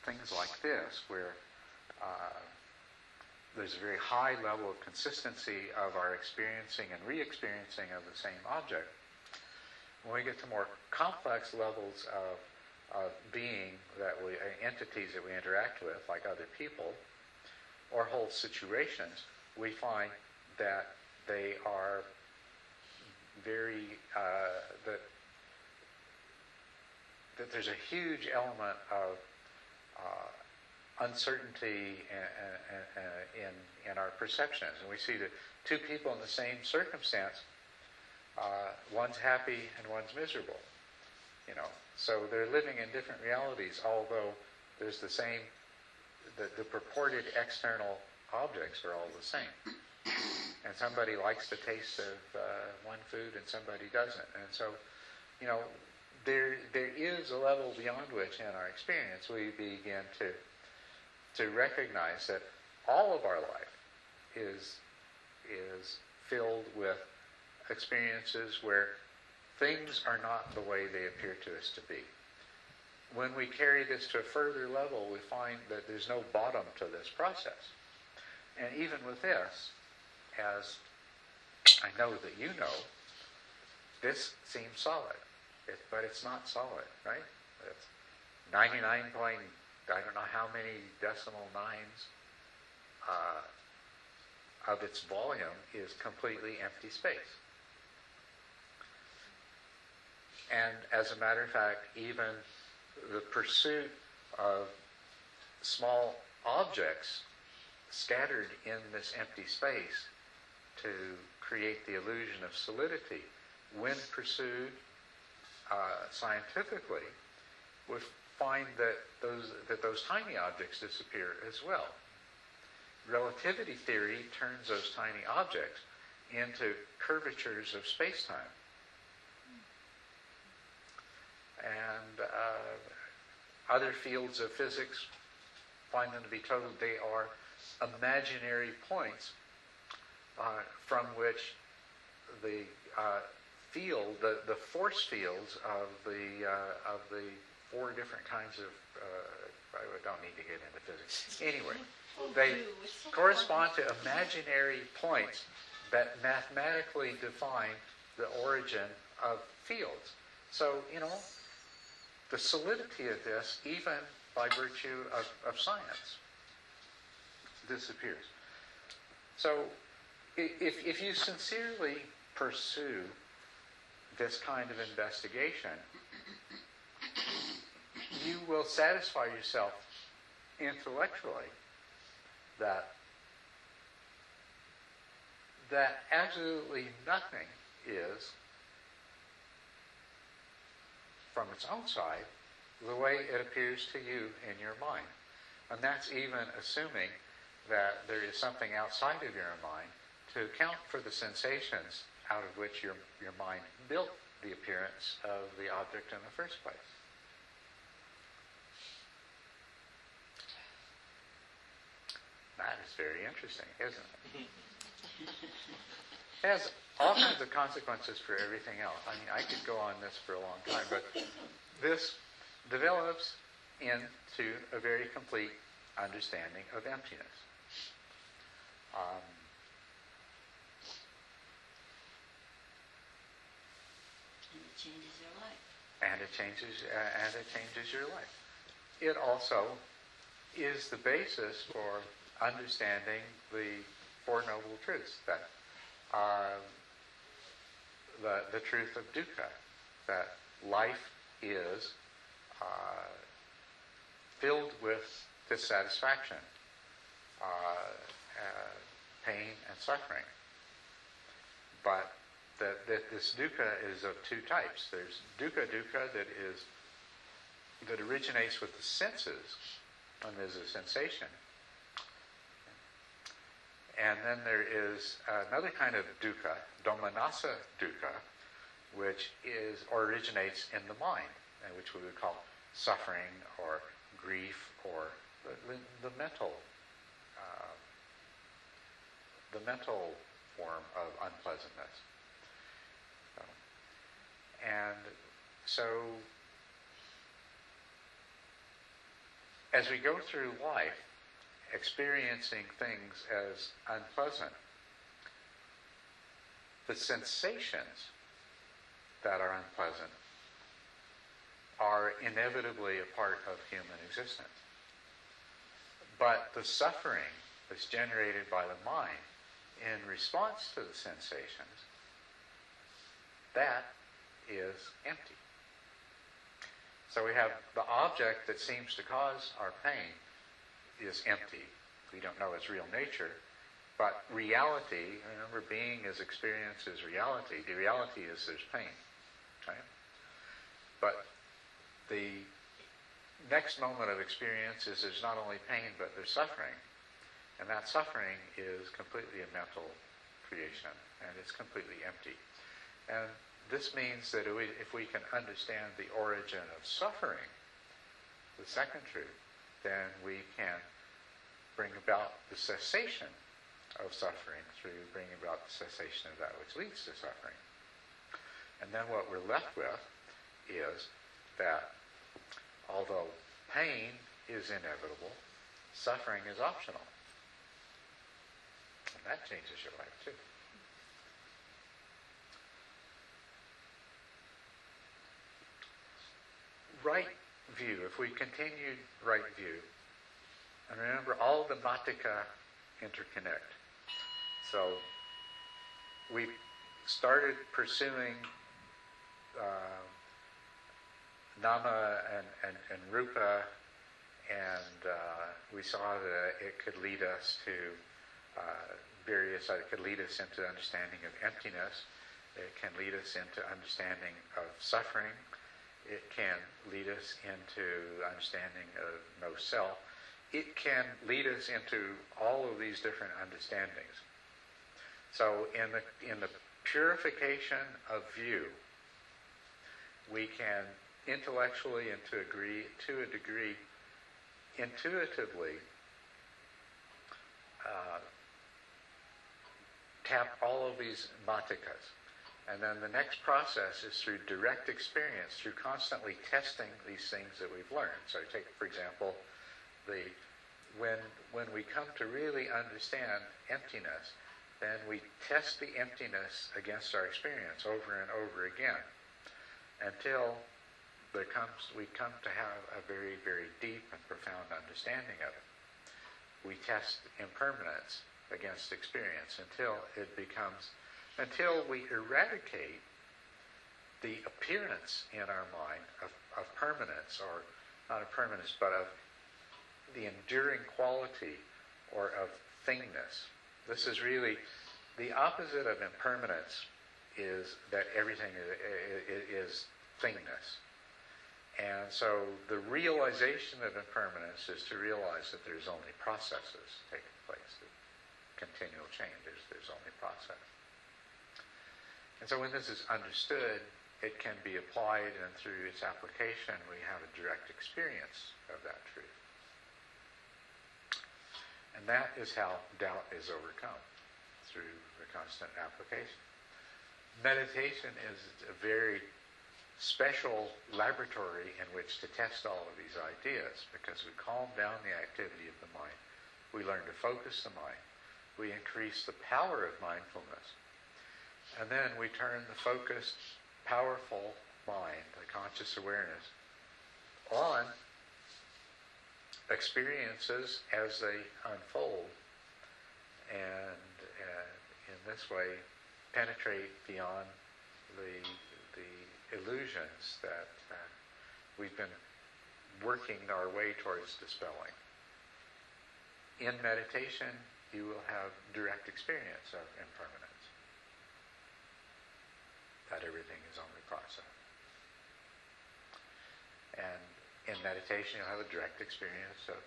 things like this, where uh, there's a very high level of consistency of our experiencing and re-experiencing of the same object, when we get to more complex levels of, of being that we, entities that we interact with, like other people, or whole situations, we find that they are very uh, that that there's a huge element of uh, uncertainty in, in, in our perceptions, and we see that two people in the same circumstance, uh, one's happy and one's miserable. You know, so they're living in different realities, although there's the same, the, the purported external objects are all the same and somebody likes the taste of uh, one food and somebody doesn't. And so, you know, there there is a level beyond which, in our experience, we begin to to recognize that all of our life is is filled with experiences where things are not the way they appear to us to be. When we carry this to a further level, we find that there's no bottom to this process. And even with this, as I know that you know, this seems solid, it, but it's not solid, right? It's 99 point, I don't know how many decimal nines uh, of its volume is completely empty space. And as a matter of fact, even the pursuit of small objects scattered in this empty space to create the illusion of solidity, when pursued uh, scientifically, would find that those, that those tiny objects disappear as well. Relativity theory turns those tiny objects into curvatures of space-time. And uh, other fields of physics find them to be total. They are imaginary points uh, from which the uh, field, the, the force fields of the uh, of the four different kinds of uh, I don't need to get into physics. Anyway, they do. It's so correspond to imaginary points that mathematically define the origin of fields. So, you know, the solidity of this, even by virtue of, of science, disappears. So, if, if you sincerely pursue this kind of investigation, you will satisfy yourself intellectually that that absolutely nothing is from its own side the way it appears to you in your mind. And that's even assuming that there is something outside of your mind to account for the sensations out of which your, your mind built the appearance of the object in the first place. That is very interesting, isn't it? It has all kinds of consequences for everything else. I mean, I could go on this for a long time, but this develops into a very complete understanding of emptiness. Um, And it changes your life. and it changes uh, and it changes your life. It also is the basis for understanding the Four Noble Truths that uh, the the truth of dukkha, that life is uh, filled with dissatisfaction, uh, uh, pain, and suffering. But that, that this dukkha is of two types. There's dukkha dukkha that is that originates with the senses, and there's a sensation. And then there is another kind of dukkha, domanassa dukkha, which is or originates in the mind, and which we would call suffering or grief or the, the, the mental uh, the mental form of unpleasantness. So, and so, as we go through life, experiencing things as unpleasant, the sensations that are unpleasant are inevitably a part of human existence. But the suffering that's generated by the mind in response to the sensations, that is empty. So we have the object that seems to cause our pain is empty. We don't know its real nature. But reality, remember, being is experience is reality. The reality is there's pain. Right? But the next moment of experience is there's not only pain, but there's suffering. And that suffering is completely a mental creation, and it's completely empty. And this means that if we can understand the origin of suffering, the second truth, then we can bring about the cessation of suffering through bringing about the cessation of that which leads to suffering. And then what we're left with is that although pain is inevitable, suffering is optional. And that changes your life too. Right view, if we continued right view, and remember all the Matika interconnect. So we started pursuing uh, Nama and, and, and Rupa, and uh, we saw that it could lead us to uh, various, uh, it could lead us into understanding of emptiness. It can lead us into understanding of suffering. It can lead us into understanding of no self. It can lead us into all of these different understandings. So in the, in the purification of view, we can intellectually and to agree to a degree intuitively uh, tap all of these matikas. And then the next process is through direct experience, through constantly testing these things that we've learned. So take, for example, the when when we come to really understand emptiness, then we test the emptiness against our experience over and over again until there comes we come to have a very, very deep and profound understanding of it. We test impermanence against experience until it becomes until we eradicate the appearance in our mind of, of permanence or not of permanence but of the enduring quality or of thingness. This is really the opposite of impermanence is that everything is, is thingness. And so the realization of impermanence is to realize that there's only processes taking place, continual changes, there's only process. And so when this is understood, it can be applied, and through its application, we have a direct experience of that truth. And that is how doubt is overcome, through the constant application. Meditation is a very special laboratory in which to test all of these ideas because we calm down the activity of the mind. We learn to focus the mind. We increase the power of mindfulness. And then we turn the focused, powerful mind, the conscious awareness, on experiences as they unfold and uh, in this way penetrate beyond the, the illusions that uh, we've been working our way towards dispelling. In meditation, you will have direct experience of impermanence. That everything is only process. And in meditation, you'll have a direct experience of,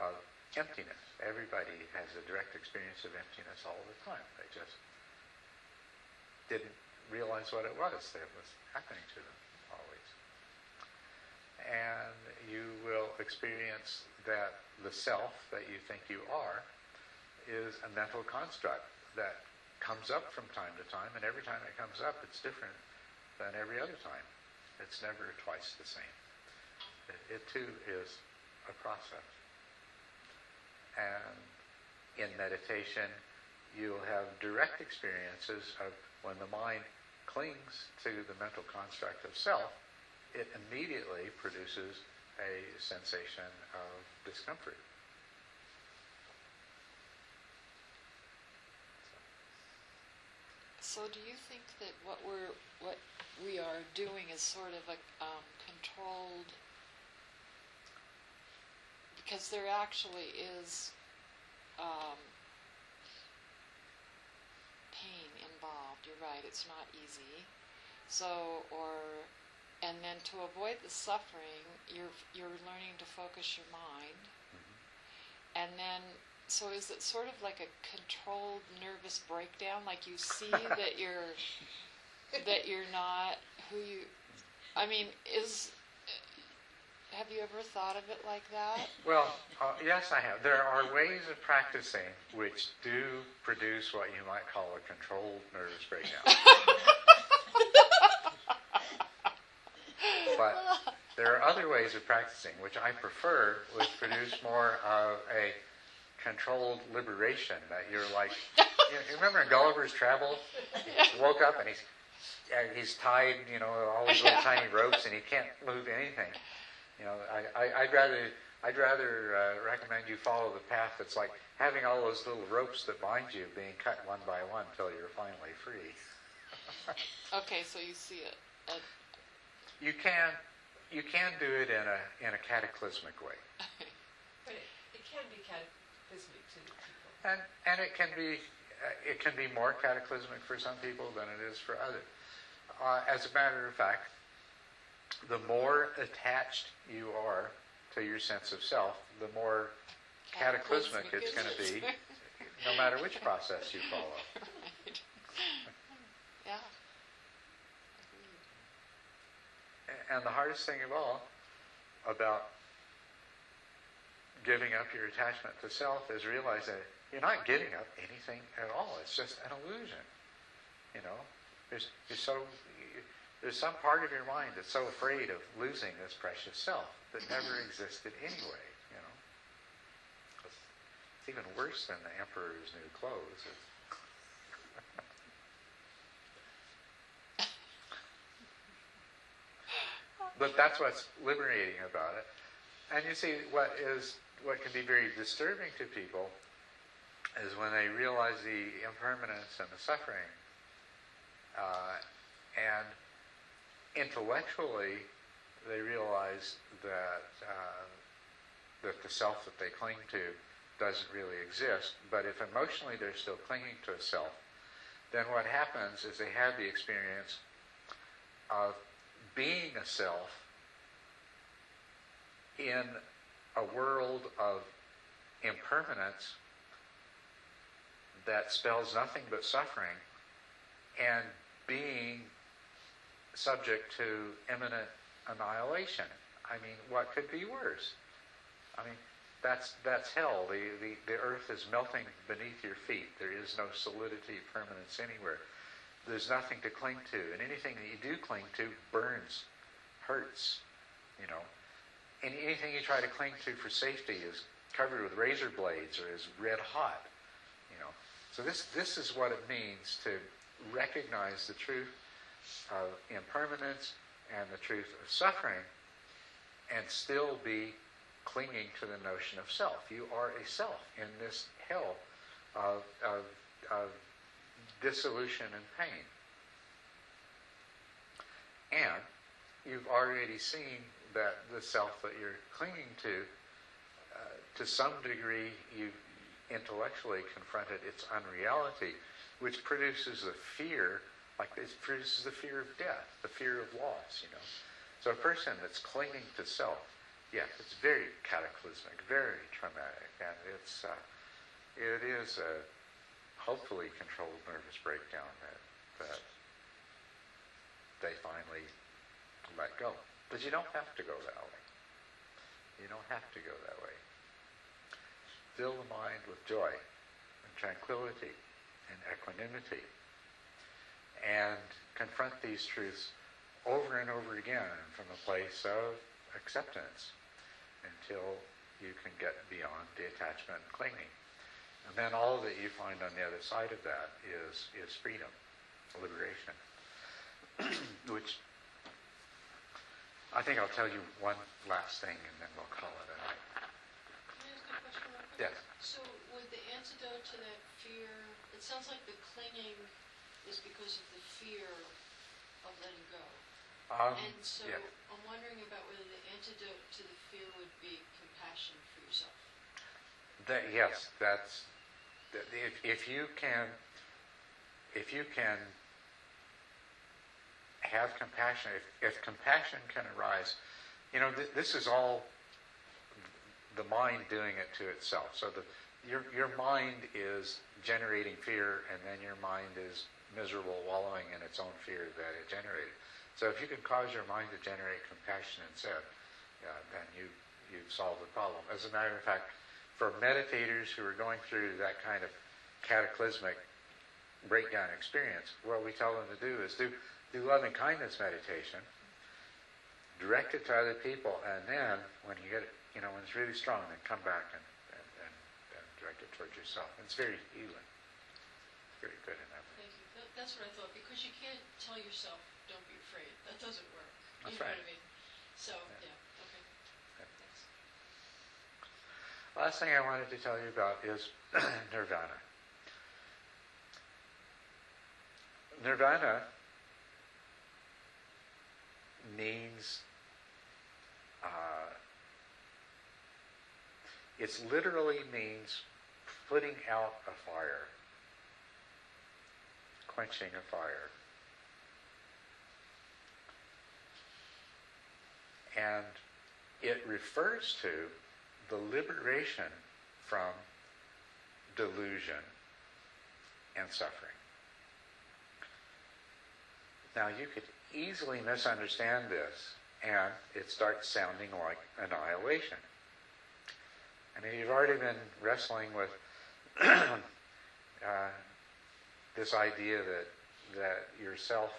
of emptiness. Everybody has a direct experience of emptiness all the time. They just didn't realize what it was that was happening to them always. And you will experience that the self that you think you are is a mental construct that comes up from time to time, and every time it comes up, it's different than every other time. It's never twice the same. It, it too is a process. And in meditation, you'll have direct experiences of when the mind clings to the mental construct of self, it immediately produces a sensation of discomfort. So do you think that what we're what we are doing is sort of a um, controlled because there actually is um, pain involved. You're right; it's not easy. So, or and then to avoid the suffering, you're you're learning to focus your mind, Mm-hmm. and then so is it sort of like a controlled nervous breakdown? Like you see that you're that you're not who you. I mean, is have you ever thought of it like that? Well, uh, yes, I have. There are ways of practicing which do produce what you might call a controlled nervous breakdown. but there are other ways of practicing which I prefer, which produce more of a controlled liberation. That you're like, you, you remember in Gulliver's Travels, he woke up and he's uh, he's tied, you know, all these little tiny ropes, and he can't move anything. You know, I, I, I'd rather I'd rather uh, recommend you follow the path that's like having all those little ropes that bind you being cut one by one until you're finally free. Okay, so you see it. Uh, You can you can do it in a in a cataclysmic way, But it, it can be cataclysmic to people. And and it can be uh, it can be more cataclysmic for some people than it is for others. Uh, as a matter of fact, the more attached you are to your sense of self, the more cataclysmic it's going to be, no matter which process you follow. Right. Yeah. And the hardest thing of all about giving up your attachment to self is realizing that you're not giving up anything at all. It's just an illusion. You know, there's, so, there's some part of your mind that's so afraid of losing this precious self that never existed anyway. You know, it's, it's even worse than the emperor's new clothes. But that's what's liberating about it. And you see, what is what can be very disturbing to people is when they realize the impermanence and the suffering, uh, and intellectually they realize that uh, that the self that they cling to doesn't really exist. But if emotionally they're still clinging to a self, then what happens is they have the experience of being a self in a world of impermanence that spells nothing but suffering and being subject to imminent annihilation. I mean, what could be worse? I mean, that's that's hell. The, the, the earth is melting beneath your feet. There is no solidity, permanence anywhere. There's nothing to cling to, and anything that you do cling to burns, hurts. You know, and anything you try to cling to for safety is covered with razor blades or is red hot. You know, so this this is what it means to recognize the truth of impermanence and the truth of suffering, and still be clinging to the notion of self. You are a self in this hell of, of, of dissolution and pain. And you've already seen that the self that you're clinging to, uh, to some degree, you've intellectually confronted its unreality, which produces a fear, like it produces the fear of death, the fear of loss, you know. So a person that's clinging to self, yes, it's very cataclysmic, very traumatic, and it's uh, it is a hopefully controlled nervous breakdown that that they finally let go. But you don't have to go that way. You don't have to go that way. Fill the mind with joy and tranquility and equanimity and confront these truths over and over again from a place of acceptance until you can get beyond the attachment and clinging. And then all that you find on the other side of that is, is freedom, liberation, which I think I'll tell you one last thing and then we'll call it a night. Can I ask a question real quick? Yes. So would the antidote to that fear, it sounds like the clinging is because of the fear of letting go. Um, And so yeah. I'm wondering about whether the antidote to the fear would be compassion for yourself. That, yes, that's that if, if you can if you can have compassion, if, if compassion can arise, you know, th- this is all the mind doing it to itself. So the your your mind is generating fear, and then your mind is miserable, wallowing in its own fear that it generated. So if you can cause your mind to generate compassion instead, yeah, uh, then you you've solved the problem. As a matter of fact, for meditators who are going through that kind of cataclysmic breakdown experience, what we tell them to do is do do loving kindness meditation, direct it to other people, and then when you get it, you know, when it's really strong, then come back and, and, and, and direct it towards yourself. It's very healing. It's very good in that way. Thank you. That, that's what I thought, because you can't tell yourself, don't be afraid. That doesn't work. That's you know right. what I mean? So, Yeah. yeah, okay. Yeah. Thanks. Last thing I wanted to tell you about is nirvana. Nirvana means uh, it literally means putting out a fire. quenching a fire. And it refers to the liberation from delusion and suffering. Now, you could easily misunderstand this, and it starts sounding like annihilation. And if you've already been wrestling with uh, this idea that that yourself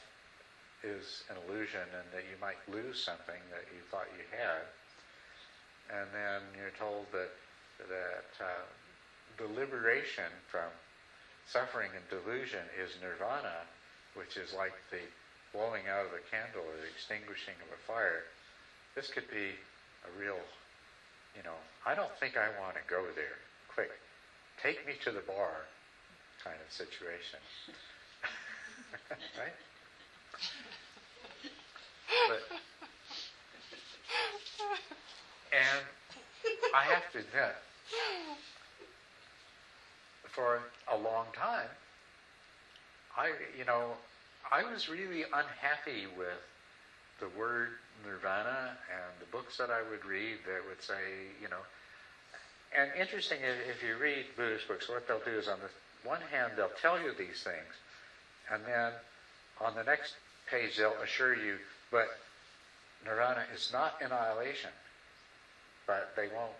is an illusion and that you might lose something that you thought you had, and then you're told that that uh, the liberation from suffering and delusion is nirvana, which is like the blowing out of a candle or the extinguishing of a fire. This could be a real, you know, I don't think I want to go there. Quick, take me to the bar kind of situation. right? But, and I have to admit, for a long time, I, you know, I was really unhappy with the word nirvana and the books that I would read that would say, you know, and interesting if, if you read Buddhist books, what they'll do is on the one hand they'll tell you these things, and then on the next page they'll assure you, but nirvana is not annihilation, but they won't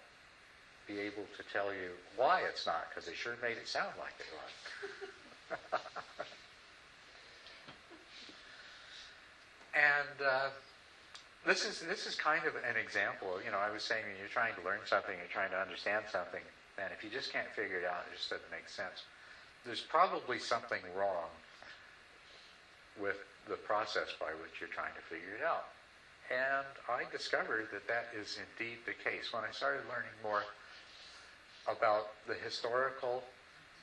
be able to tell you why it's not, because they sure made it sound like it was. and uh, this is this is kind of an example. You know, I was saying when you're trying to learn something, you're trying to understand something, and if you just can't figure it out, it just doesn't make sense. There's probably something wrong with the process by which you're trying to figure it out. And I discovered that that is indeed the case. When I started learning more about the historical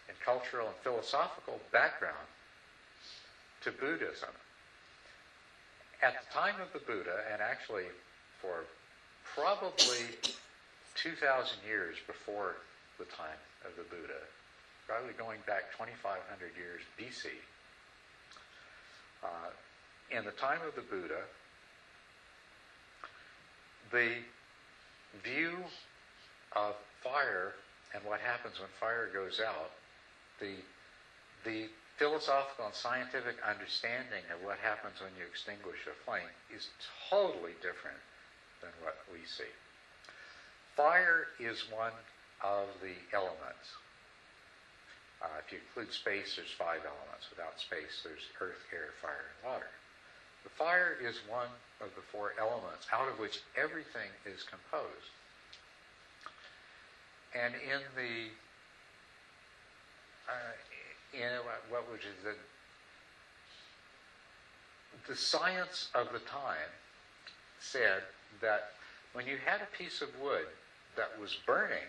and cultural and philosophical background to Buddhism, at the time of the Buddha, and actually for probably 2,000 years before the time of the Buddha, probably going back 2,500 years BC, uh, in the time of the Buddha, the view of fire and what happens when fire goes out, the, the philosophical and scientific understanding of what happens when you extinguish a flame is totally different than what we see. Fire is one of the elements. Uh, if you include space, there's five elements. Without space, there's earth, air, fire, and water. The fire is one of the four elements out of which everything is composed. And in the uh, in what was it, the the science of the time said that when you had a piece of wood that was burning,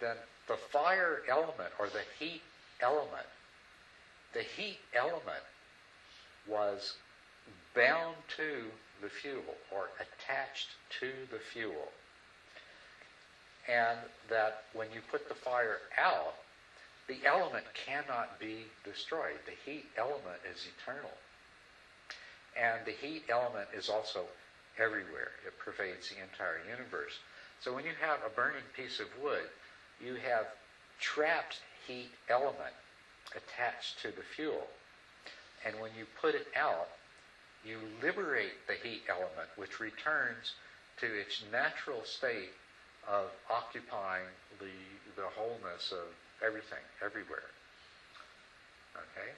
then the fire element or the heat element, the heat element was bound to the fuel or attached to the fuel. And that when you put the fire out, the element cannot be destroyed. The heat element is eternal. And the heat element is also everywhere. It pervades the entire universe. So when you have a burning piece of wood, you have trapped heat element attached to the fuel. And when you put it out, you liberate the heat element, which returns to its natural state of occupying the, the wholeness of everything, everywhere. Okay?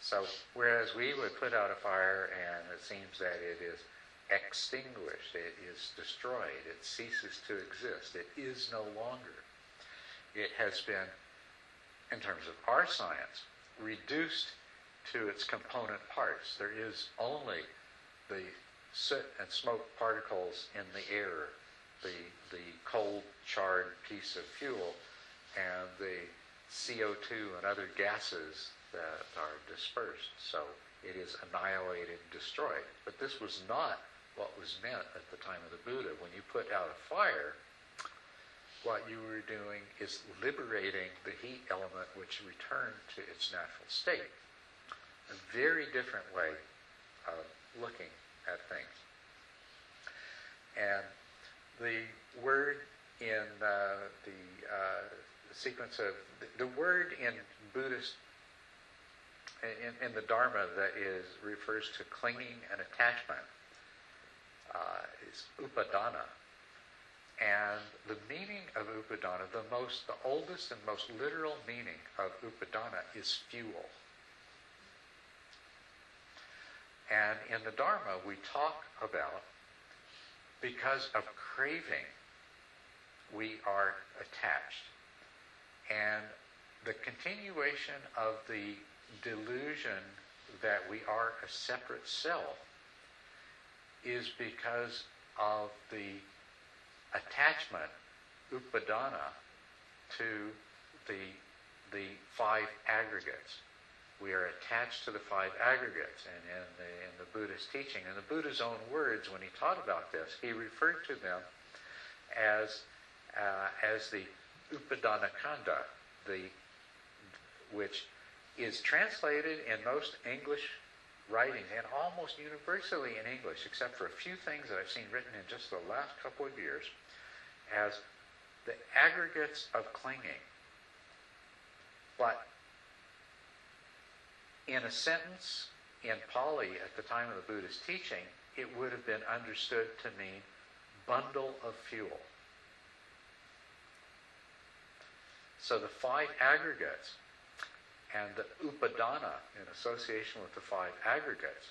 So, whereas we would put out a fire and it seems that it is extinguished, it is destroyed, it ceases to exist, it is no longer. It has been, in terms of our science, reduced to its component parts. There is only the soot and smoke particles in the air, the, the cold, charred piece of fuel, and the CO2 and other gases that are dispersed. So it is annihilated, destroyed. But this was not what was meant at the time of the Buddha. When you put out a fire, what you were doing is liberating the heat element which returned to its natural state. A very different way of looking at things. And the word in uh, the uh, sequence of the, word in Buddhist in, in the Dharma that is refers to clinging and attachment uh, is upadana. And the meaning of upadana, the most, the oldest and most literal meaning of upadana is fuel. And in the Dharma, we talk about because of craving, we are attached. And the continuation of the delusion that we are a separate self is because of the attachment, upadana, to the, the five aggregates. We are attached to the five aggregates. And in the, in the Buddhist teaching, in the Buddha's own words, when he taught about this, he referred to them as, uh, as the upadana khandha, the, which is translated in most English writings and almost universally in English, except for a few things that I've seen written in just the last couple of years, as the aggregates of clinging. But in a sentence in Pali at the time of the Buddha's teaching, it would have been understood to mean bundle of fuel. So the five aggregates and the upadana in association with the five aggregates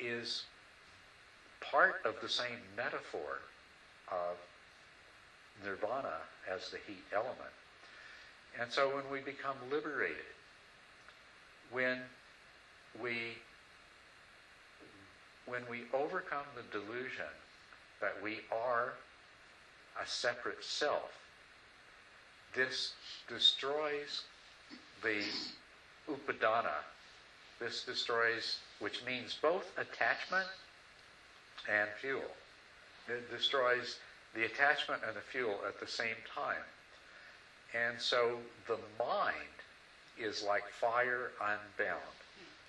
is part of the same metaphor of nirvana as the heat element. And so when we become liberated, when we when we overcome the delusion that we are a separate self, this destroys the upadana. This destroys, which means both attachment and fuel. It destroys the attachment and the fuel at the same time. And so the mind is like fire unbound.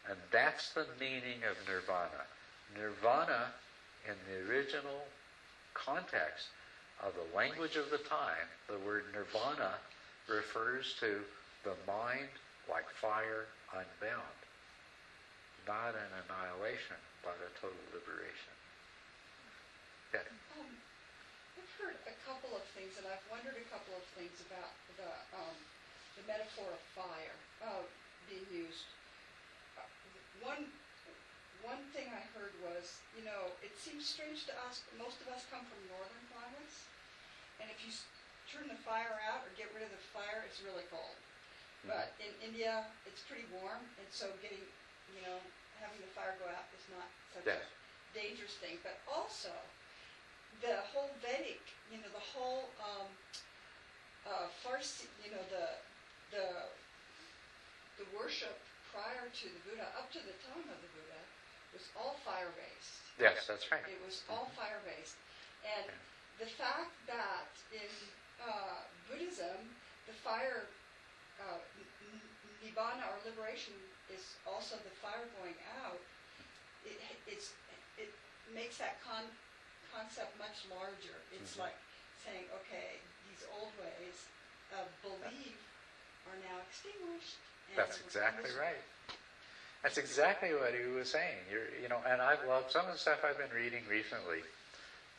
And that's the meaning of nirvana. Nirvana, in the original context of the language of the time, the word nirvana refers to the mind like fire unbound. Not an annihilation, but a total liberation. Okay. Um, I've heard a couple of things, and I've wondered a couple of things about the, um, the metaphor of fire, uh, being used. One, one thing I heard was, you know, it seems strange to us, most of us come from northern and if you s- turn the fire out or get rid of the fire, it's really cold. But in India, it's pretty warm, and so getting, you know, having the fire go out is not such a dangerous thing. But also, the whole Vedic, you know, the whole um, uh, Farsi, you know, the the the worship prior to the Buddha, up to the time of the Buddha, was all fire based. Yes, that's right. It was all fire based, and the fact that in uh, Buddhism the fire uh, nibbana or liberation is also the fire going out. It, it's it makes that con- concept much larger. It's Mhm. like saying, okay, these old ways of belief are now extinguished. and That's exactly right. That's exactly what he was saying. You're, you know, and I've loved some of the stuff I've been reading recently.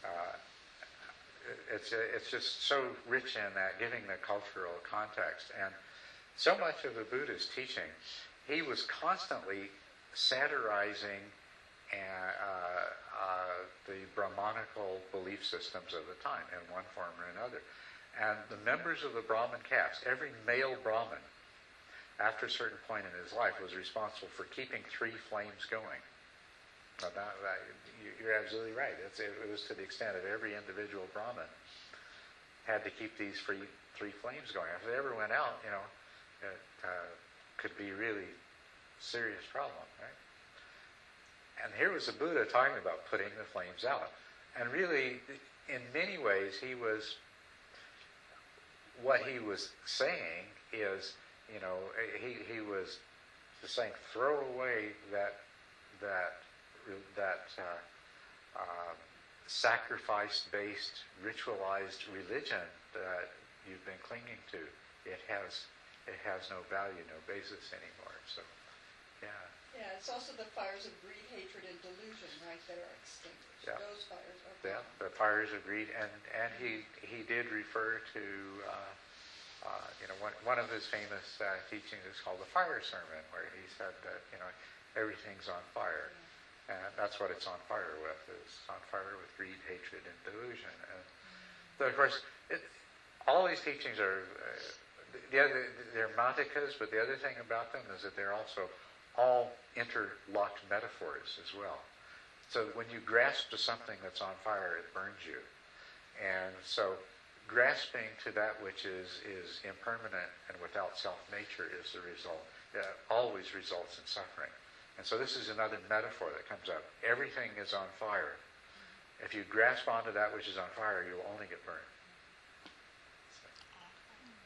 Uh, it's it's just so rich in that, giving the cultural context, and so much of the Buddha's teaching, he was constantly satirizing uh, uh, the Brahmanical belief systems of the time in one form or another. And the members of the Brahmin caste, every male Brahmin, after a certain point in his life, was responsible for keeping three flames going. That, that, you- you're absolutely right. It's, it, was to the extent of every individual Brahmin had to keep these three, three flames going. If they ever went out, you know, it uh, could be really serious problem, right? And here was the Buddha talking about putting the flames out. And really, in many ways, he was, what he was saying is, you know, he, he was just saying, throw away that, that, that uh, uh, sacrifice-based, ritualized religion that you've been clinging to. It has, it has no value, no basis anymore. So, yeah. Yeah, it's also the fires of greed, hatred, and delusion, right, that are extinguished. Yeah. Those fires are Yeah, the fires of greed, and and he he did refer to, uh, uh, you know, one one of his famous uh, teachings is called the fire sermon, where he said that you know everything's on fire, and that's what it's on fire with. It's on fire with greed, hatred, and delusion. And so of course, it, all these teachings are uh, the other they're matikas, but the other thing about them is that they're also all interlocked metaphors as well. So when you grasp to something that's on fire, it burns you. And so grasping to that which is, is impermanent and without self-nature is the result, uh, always results in suffering. And so this is another metaphor that comes up. Everything is on fire. If you grasp onto that which is on fire, you'll only get burned.